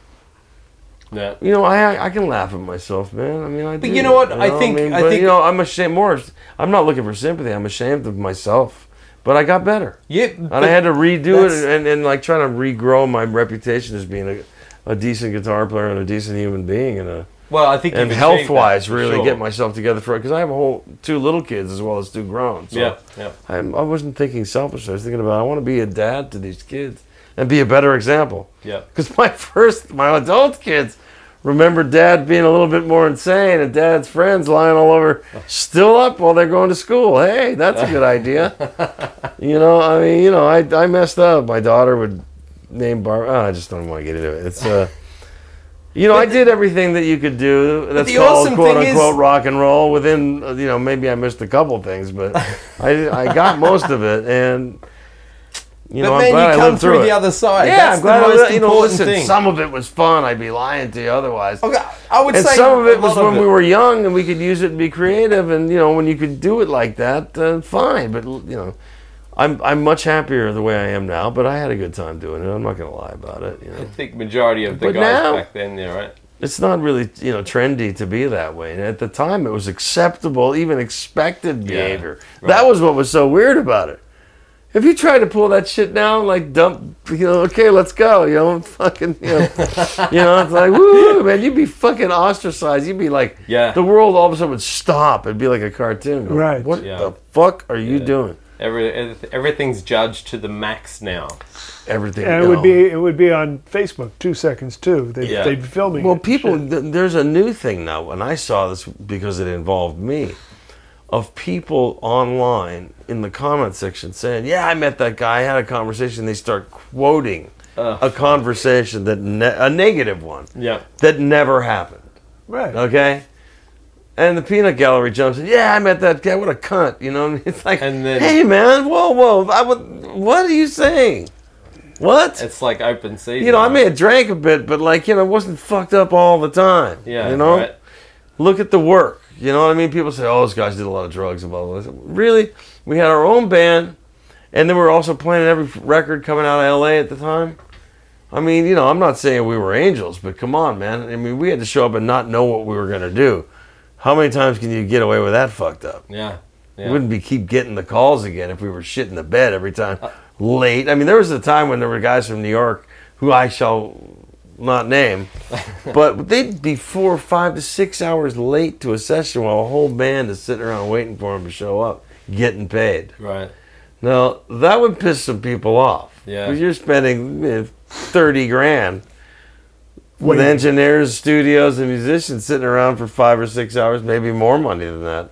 Yeah. You know, I I can laugh at myself, man. I mean, I. But do, you know what? I think- I but, think- you know, I'm ashamed. More, I'm not looking for sympathy. I'm ashamed of myself. But I got better, Yeah. and I had to redo it, that's- and, and like trying to regrow my reputation as being a, a decent guitar player and a decent human being, and a Well, I think and health wise, really sure. get myself together for it because I have a whole two little kids as well as two grown. So Yeah. Yeah. I'm, I wasn't thinking selfishly. I was thinking about I want to be a dad to these kids and be a better example. Yeah. Because my first, my adult kids remember dad being a little bit more insane and dad's friends lying all over, still up while they're going to school. Hey, that's a good idea. you know, I mean, you know, I, I messed up. My daughter would name Bar. Oh, I just don't want to get into it. It's, uh, you know, I did everything that you could do. That's the called awesome quote thing is- unquote rock and roll. Within, you know, maybe I missed a couple things, but I, I got most of it. And, you know, but glad you I come lived through the other side. Yeah, That's I'm glad the I most lived- you know, listen, thing. some of it was fun. I'd be lying to you otherwise. Okay, I would And say some of it was when of we were young and we could use it and be creative. And, you know, when you could do it like that, uh, fine. But, you know, I'm, I'm much happier the way I am now, but I had a good time doing it. I'm not going to lie about it. You I think majority of the But guys now- back then, yeah, right. It's not really, you know, trendy to be that way. And at the time, it was acceptable, even expected behavior. That was what was so weird about it. If you tried to pull that shit down, like dump, you know, okay, let's go, you know, fucking, you know, you know, it's like, woo, man, you'd be fucking ostracized. You'd be like, Yeah. the world all of a sudden would stop. It'd be like a cartoon. Right. What Yeah. the fuck are you doing? Every, everything's judged to the max now. Everything. And it would be it would be on Facebook two seconds too. They'd, Yeah. they'd be filming. Well, it. people, th- there's a new thing now, and I saw this because it involved me, of people online in the comment section saying, "Yeah, I met that guy. I had a conversation." They start quoting Ugh. a conversation that ne- a negative one Yeah. that never happened. right. Okay. And the peanut gallery jumps in. Yeah, I met that guy. What a cunt, you know. I mean? It's like, And then- hey man, whoa, whoa. I would, what are you saying? What? It's like open season. You know, I right? may have drank a bit, but like, you know, I wasn't fucked up all the time. Yeah. You know? right? Look at the work. You know what I mean? People say, oh, those guys did a lot of drugs and blah, blah, blah. Really? We had our own band, and then we were also playing every record coming out of LA at the time. I mean, you know, I'm not saying we were angels, but come on, man. I mean, we had to show up and not know what we were going to do. How many times can you get away with that fucked up? Yeah. We wouldn't be keep getting the calls again if we were shitting the bed every time Uh, late. I mean, there was a time when there were guys from New York who I shall not name, but they'd be four, five to six hours late to a session while a whole band is sitting around waiting for them to show up, getting paid. Right. Now that would piss some people off. Yeah. 'Cause you're spending you know, thirty grand with engineers, studios, and musicians sitting around for five or six hours, maybe more money than that.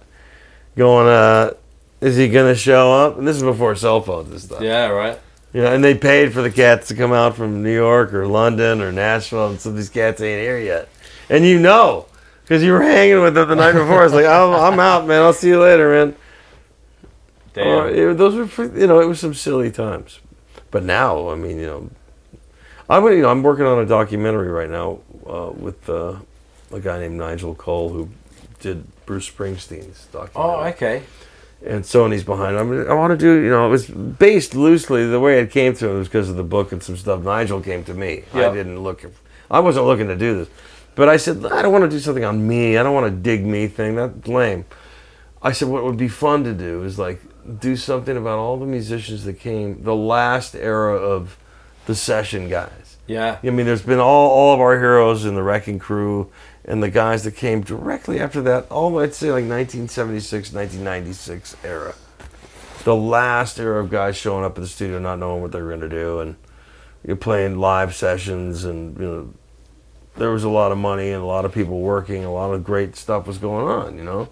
Going, uh, is he gonna show up? And this is before cell phones and stuff. Yeah. Right. You know, and they paid for the cats to come out from New York or London or Nashville, and some of these cats ain't here yet. And you know, because you were hanging with them the night before. It's like, oh, I'm out, man. I'll see you later, man. Damn. Or, it- those were, you know, it was some silly times. But now, I mean, you know, I'm, you know, I'm working on a documentary right now uh, with uh, a guy named Nigel Cole who did Bruce Springsteen's documentary. oh, okay. and Sony's behind it. I, mean, I want to do, you know, it was based loosely. The way it came to it was because of the book and some stuff. Nigel came to me. Yep. I didn't look. I wasn't looking to do this, but I said I don't want to do something on me. I don't want a dig me thing. That's lame. I said what would be fun to do is like do something about all the musicians that came the last era of the session guys. Yeah. I mean, there's been all, all of our heroes in the Wrecking Crew and the guys that came directly after that, all I'd say like 1976, 1996 era. The last era of guys showing up at the studio not knowing what they were going to do and you're playing live sessions and, you know, there was a lot of money and a lot of people working, a lot of great stuff was going on, you know.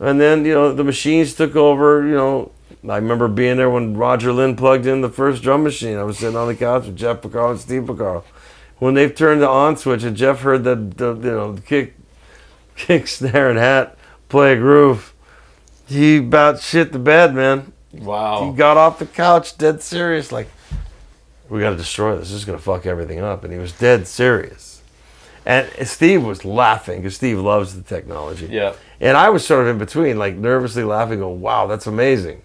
And then, you know, the machines took over, you know, I remember being there when Roger Linn plugged in the first drum machine. I was sitting on the couch with Jeff Porcaro and Steve Porcaro. When they've turned the on switch and Jeff heard the, the you know the kick, kick, snare, and hat play a groove, he about shit the bed, man. Wow. He got off the couch, dead serious, like, we got to destroy this. This is gonna fuck everything up, and he was dead serious. And Steve was laughing because Steve loves the technology. Yeah. And I was sort of in between, like nervously laughing, going, "Wow, that's amazing."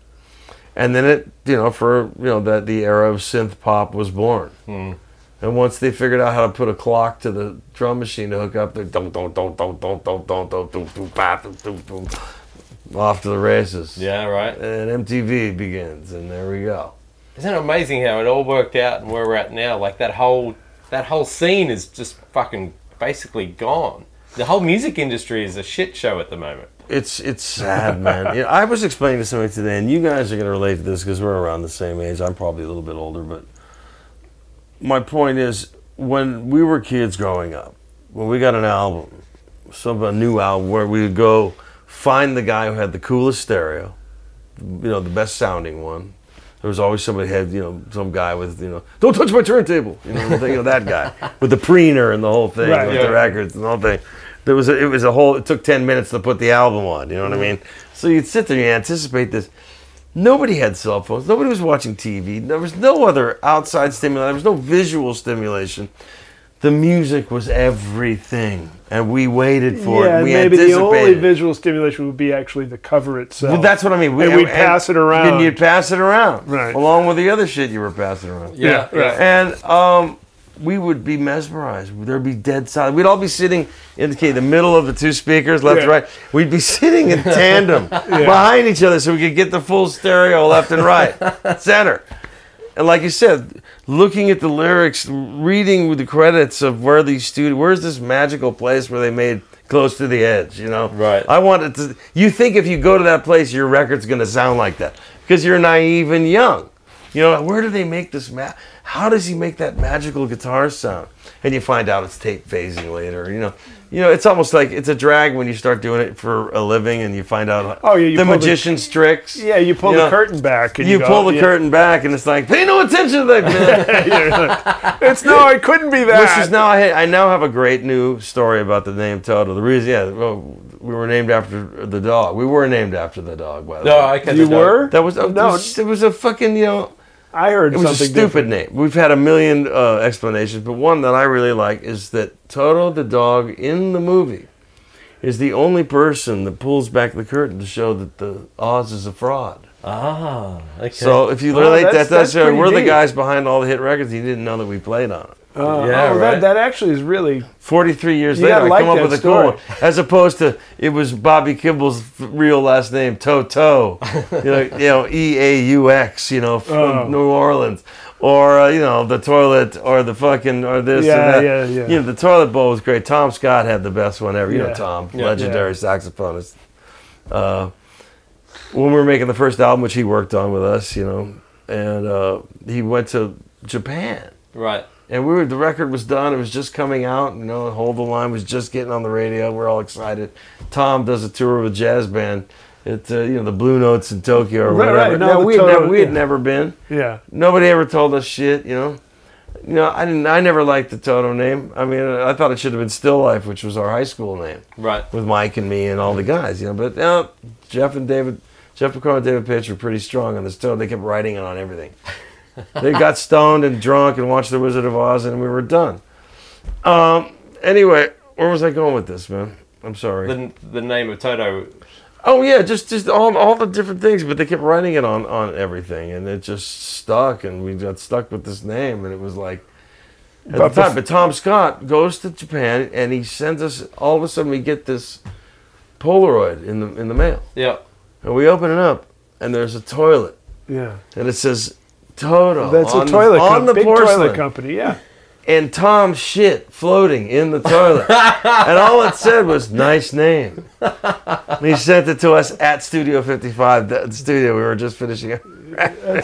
And then it, you know, for you know that the era of synth pop was born. And once they figured out how to put a clock to the drum machine to hook up, they're don't don't don't don't don't don't don't don't don't don't don't don't don't off to the races. Yeah, right. And MTV begins, and there we go. Isn't it amazing how it all worked out and where we're at now? Like that whole that whole scene is just fucking basically gone. The whole music industry is a shit show at the moment. It's it's sad, man. You know, I was explaining to somebody today, and you guys are going to relate to this because we're around the same age. I'm probably a little bit older, but my point is, when we were kids growing up, when we got an album, some a new album, where we would go find the guy who had the coolest stereo, you know, the best sounding one. There was always somebody had, you know, some guy with, you know, don't touch my turntable, you know, the thing of that guy with the preener and the whole thing, Right, with yeah. the records and the whole thing. There was a, it was a whole. It took ten minutes to put the album on. You know what I mean? So you'd sit there, and you anticipate this. Nobody had cell phones. Nobody was watching TV. There was no other outside stimulation. There was no visual stimulation. The music was everything, and we waited for yeah, it. We maybe the only anticipated. visual stimulation would be actually the cover itself. Well, that's what I mean. And we'd pass it around. And you'd pass it around, Right. along with the other shit you were passing around. Yeah, right. And um, we would be mesmerized. There'd be dead silence. We'd all be sitting in okay, the middle of the two speakers, left Yeah. and right. We'd be sitting in tandem behind each other so we could get the full stereo left and right, center. And like you said, looking at the lyrics, reading the credits of where these studio, where's this magical place where they made close to the edge, you know? Right. I wanted to. You think if you go to that place, your record's going to sound like that because you're naive and young. You know, where do they make this? Ma- How does he make that magical guitar sound? And you find out it's tape phasing later. You know, you know, it's almost like it's a drag when you start doing it for a living and you find out. Oh, yeah, you the pull the- magician's tricks. yeah, you pull You the know, curtain back and You, you, go, pull the yeah. curtain back and it's like, pay no attention to that man. It's no, it couldn't be that. Which is now I, I now have a great new story about the name Toto. The reason, yeah, well, we were named after the dog. We were named after the dog. By the No, way. I can't. you were. That was no. no. It was, it was a fucking you know. I heard It was a stupid different. name. We've had a million uh, explanations, but one that I really like is that Toto the dog in the movie is the only person that pulls back the curtain to show that the Oz is a fraud. Ah, okay. So if you Oh, relate that's- that, that's, that's we're the guys behind all the hit records. He didn't know that we played on it. Uh, Yeah, oh, right. that, that actually is really. 43 years You later, gotta I like come up that with a cool one. As opposed to, it was Bobby Kimball's real last name, Toto. you know, you know E A U X, you know, from Oh. New Orleans. Or, uh, you know, the toilet, or the fucking, or this Yeah, and that. yeah, yeah. You know, the toilet bowl was great. Tom Scott had the best one ever. You know, Tom, Yeah. legendary saxophonist. Uh, when we were making the first album, which he worked on with us, you know, and uh, he went to Japan right. And we were the record was done. It was just coming out. You know, Hold the Line was just getting on the radio. We're all excited. Tom does a tour with a jazz band at uh, you know the Blue Notes in Tokyo or Right, whatever. right. No, Now, we had Toto- never, we had yeah. never been. Yeah. Nobody ever told us shit. You know. You know, I didn't. I never liked the Toto name. I mean, I thought it should have been Still Life, which was our high school name Right. with Mike and me and all the guys. You know, but uh, Jeff and David, Jeff McCall and David Paich were pretty strong on this Toto. They kept writing it on everything. They got stoned and drunk and watched The Wizard of Oz, and we were done. Um. Anyway, where was I going with this, man? I'm sorry. The, the name of Toto. Oh yeah, just just all all the different things, but they kept writing it on on everything, and it just stuck, and we got stuck with this name, and it was like at But the time. But Tom Scott goes to Japan, and he sends us. All of a sudden, we get this Polaroid in the in the mail, Yeah. and we open it up, and there's a toilet, Yeah. and it says Toto That's on a toilet the, on company. the Big porcelain toilet company. Yeah. and Tom shit floating in the toilet. and all it said was, nice name. And he sent it to us at Studio 55, the studio we were just finishing up.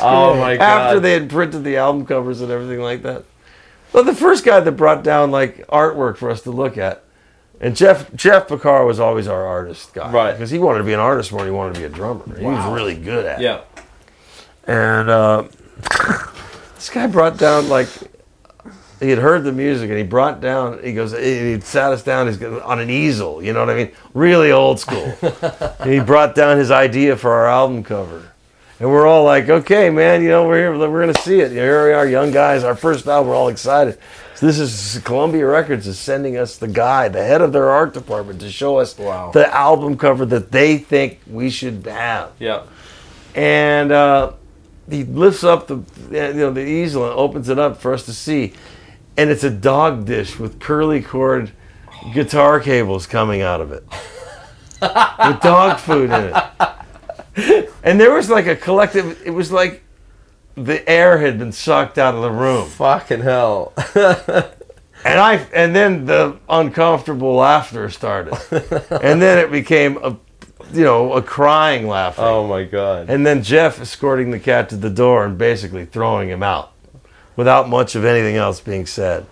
Oh my god. After they had printed the album covers and everything like that. Well, the first guy that brought down like artwork for us to look at, and Jeff Jeff Porcaro was always our artist guy, Right. Because he wanted to be an artist more than he wanted to be a drummer. He was really good at it. Yeah. And uh, this guy brought down like he had heard the music and he brought down. He goes. He sat us down. He's on an easel. You know what I mean? Really old school. he brought down his idea for our album cover. And we're all like, okay, man, you know, we're here, we're gonna see it. Here we are, young guys. Our first album, we're all excited. So this is Columbia Records is sending us the guy, the head of their art department, to show us Wow. the album cover that they think we should have Yeah. and uh, he lifts up the you know the easel and opens it up for us to see, and it's a dog dish with curly cord guitar cables coming out of it with dog food in it. And there was like a collective. It was like the air had been sucked out of the room, Fucking hell. and I and then the uncomfortable laughter started, and then it became a you know a crying laughter. oh my god. And then Jeff escorting the cat to the door and basically throwing him out without much of anything else being said.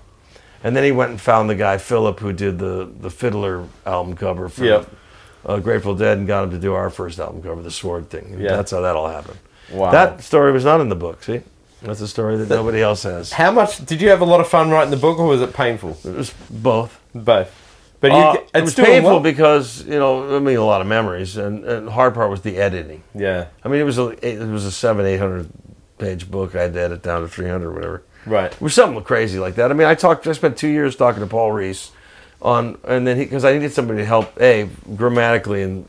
And then he went and found the guy, Philip, who did the, the Fiddler album cover for Yep. uh, Grateful Dead and got him to do our first album cover, The Sword Thing. Yeah. That's how that all happened. Wow. That story was not in the book, see? That's a story that nobody else has. How much did you have a lot of fun writing the book, or was it painful? It was both. Both. But you, Uh, it's it was painful well. because, you know, I mean, a lot of memories. And, and the hard part was the editing. yeah. I mean, it was a it was a seven eight hundred page book. I had to edit down to three hundred or whatever. Right. It was something crazy like that. I mean, I talked. I spent two years talking to Paul Rees on, and then because I needed somebody to help a grammatically and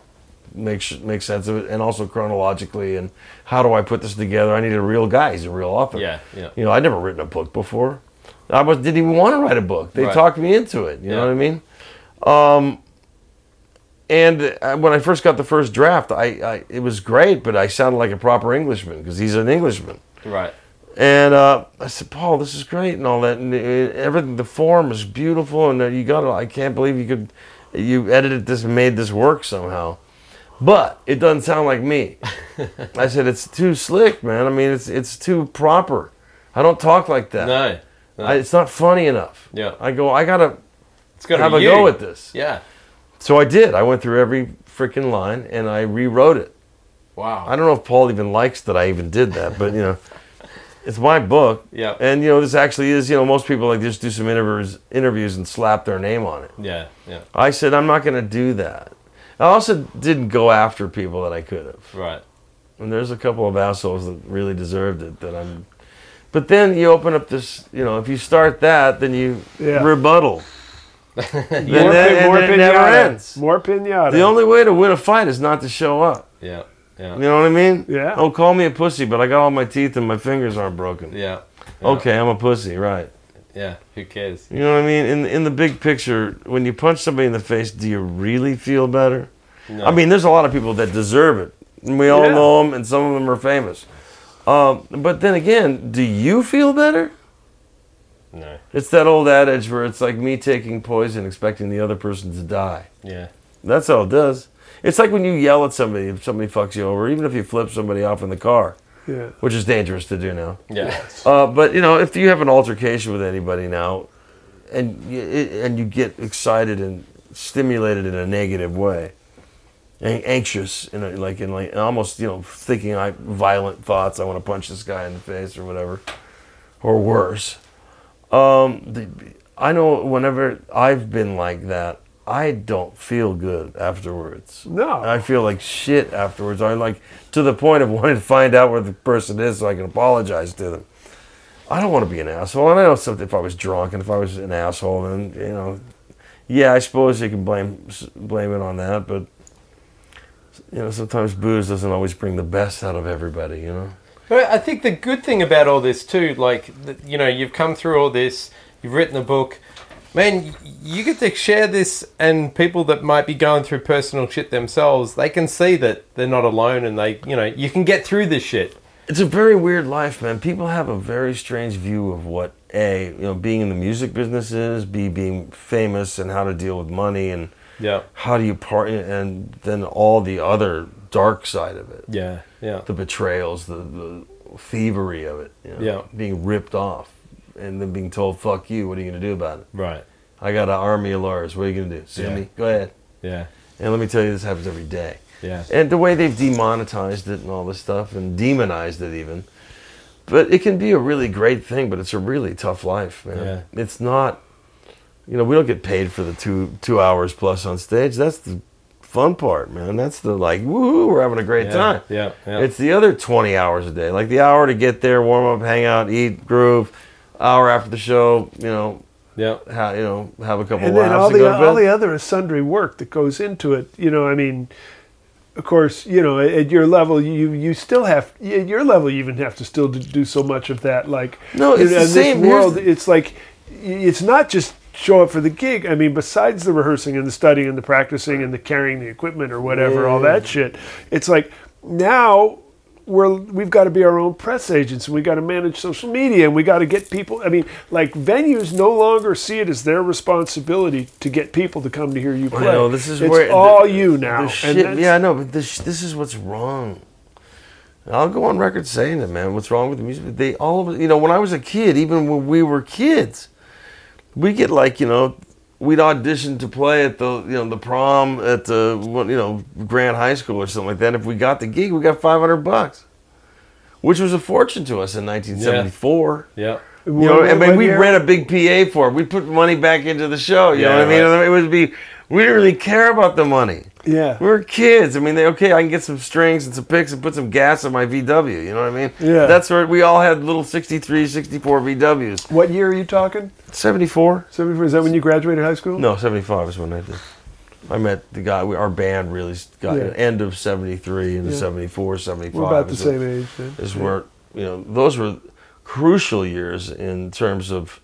make make sense of it, and also chronologically, and how do I put this together? I needed a real guy. He's a real author. Yeah, yeah. You know, I'd never written a book before. I was didn't even want to write a book. They Right. talked me into it. You know what I mean? Um, and uh, when I first got the first draft, I, I it was great, but I sounded like a proper Englishman because he's an Englishman. Right. And uh, I said, Paul, this is great and all that, and uh, everything. The form is beautiful, and uh, you got it. I can't believe you could, you edited this and made this work somehow. But it doesn't sound like me. I said it's too slick, man. I mean, it's it's too proper. I don't talk like that. No. no. I, it's not funny enough. Yeah. I go. I gotta it's got to have a you. go at this. Yeah. So I did. I went through every freaking line and I rewrote it. Wow. I don't know if Paul even likes that I even did that, but you know, it's my book. Yeah. And you know, this actually is. You know, most people like just do some interviews, interviews and slap their name on it. yeah. Yeah. I said I'm not going to do that. I also didn't go after people that I could have. Right. And there's a couple of assholes that really deserved it. That I'm. But then you open up this. You know, if you start that, then you Yeah. rebuttal. More, then- more it never ends. More pinata. The only way to win a fight is not to show up. Yeah. Yeah. You know what I mean? Yeah. Don't call me a pussy, but I got all my teeth and my fingers aren't broken. Yeah. Yeah. Okay, I'm a pussy, right? Yeah. Who cares? You know what I mean? In in the big picture, when you punch somebody in the face, do you really feel better? No. I mean, there's a lot of people that deserve it. And we all Yeah. know them, and some of them are famous. Um, but then again, do you feel better? No. It's that old adage where it's like me taking poison, expecting the other person to die. Yeah. That's all it does. It's like when you yell at somebody if somebody fucks you over, even if you flip somebody off in the car, yeah. which is dangerous to do now. Yeah. Uh, but you know, if you have an altercation with anybody now, and you, and you get excited and stimulated in a negative way, and anxious, in a, like in like almost you know thinking I violent thoughts, I want to punch this guy in the face or whatever, or worse. Um, the, I know whenever I've been like that, I don't feel good afterwards. No. I feel like shit afterwards. I like to the point of wanting to find out where the person is so I can apologize to them. I don't want to be an asshole, and I know something. If I was drunk and if I was an asshole, then you know, yeah, I suppose you can blame blame it on that. But you know, sometimes booze doesn't always bring the best out of everybody. You know. But I think the good thing about all this too, like you know, you've come through all this, you've written a book, man. You get to share this, and people that might be going through personal shit themselves, they can see that they're not alone, and they, you know, you can get through this shit. It's a very weird life, man. People have a very strange view of what a you know being in the music business is, b being famous, and how to deal with money, and Yeah, how do you part, and then all the other dark side of it, yeah, yeah, the betrayals, the, the thievery of it, you know, Yeah. being ripped off, and then being told "fuck you." What are you gonna do about it? right, I got an army of lawyers. What are you gonna do? Sue Yeah. me? Go ahead. yeah, And let me tell you, this happens every day. yeah, and the way they've demonetized it and all this stuff and demonized it even but it can be a really great thing but it's a really tough life man Yeah. it's not you know we don't get paid for the two two hours plus on stage that's the fun part man that's the like woo we're having a great yeah, time yeah, yeah. it's the other 20 hours a day like the hour to get there warm up hang out eat groove hour after the show you know yeah, ha, you know have a couple and laughs then all and the go to all the other sundry work that goes into it. You know, I mean, of course, you know, at your level, you you still have at your level, you even have to still do- do so much of that. Like, No, it's in, the in this same. Here's world, the- it's like it's not just show up for the gig. I mean, besides the rehearsing and the studying and the practicing and the carrying the equipment or whatever, all that shit. It's like now we're we've got to be our own press agents and we got to manage social media and we got to get people. I mean, like venues no longer see it as their responsibility to get people to come to hear you play. know, this is it's where- all the- you now. shit, yeah, I know, but this this is what's wrong. I'll go on record saying it, man. What's wrong with the music? They all of. You know, when I was a kid, even when we were kids, we get like you know, we'd audition to play at the you know the prom at the you know Grand High School or something like that. If we got the gig, we got five hundred bucks, which was a fortune to us in 1974. yeah, You know, What- and what when we year? rent a big PA for it, we put money back into the show. You know Yeah, what I mean? right. It would be we didn't really care about the money. Yeah. We were kids. I mean, they, okay, I can get some strings and some picks and put some gas in my VW. You know what I mean? Yeah. That's where we all had little 63, 64 VWs. What year are you talking? 74? 74, is that when you graduated high school? No, 75 is when I did. I met the guy, we, our band really got Yeah. end of 73 into Yeah. 74, 75. We're about the same age then. is where you know those were crucial years in terms of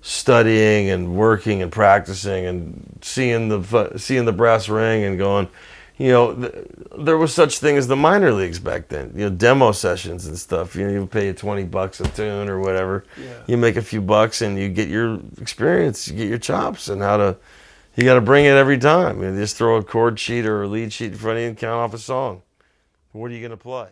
studying and working and practicing and seeing the seeing the brass ring and going you know th- there was such thing as the minor leagues back then you know demo sessions and stuff. You know you pay you 20 bucks a tune or whatever. You make a few bucks and you get your experience you get your chops and how to you got to bring it every time. You just throw a chord sheet or a lead sheet in front of you and count off a song. What are you going to play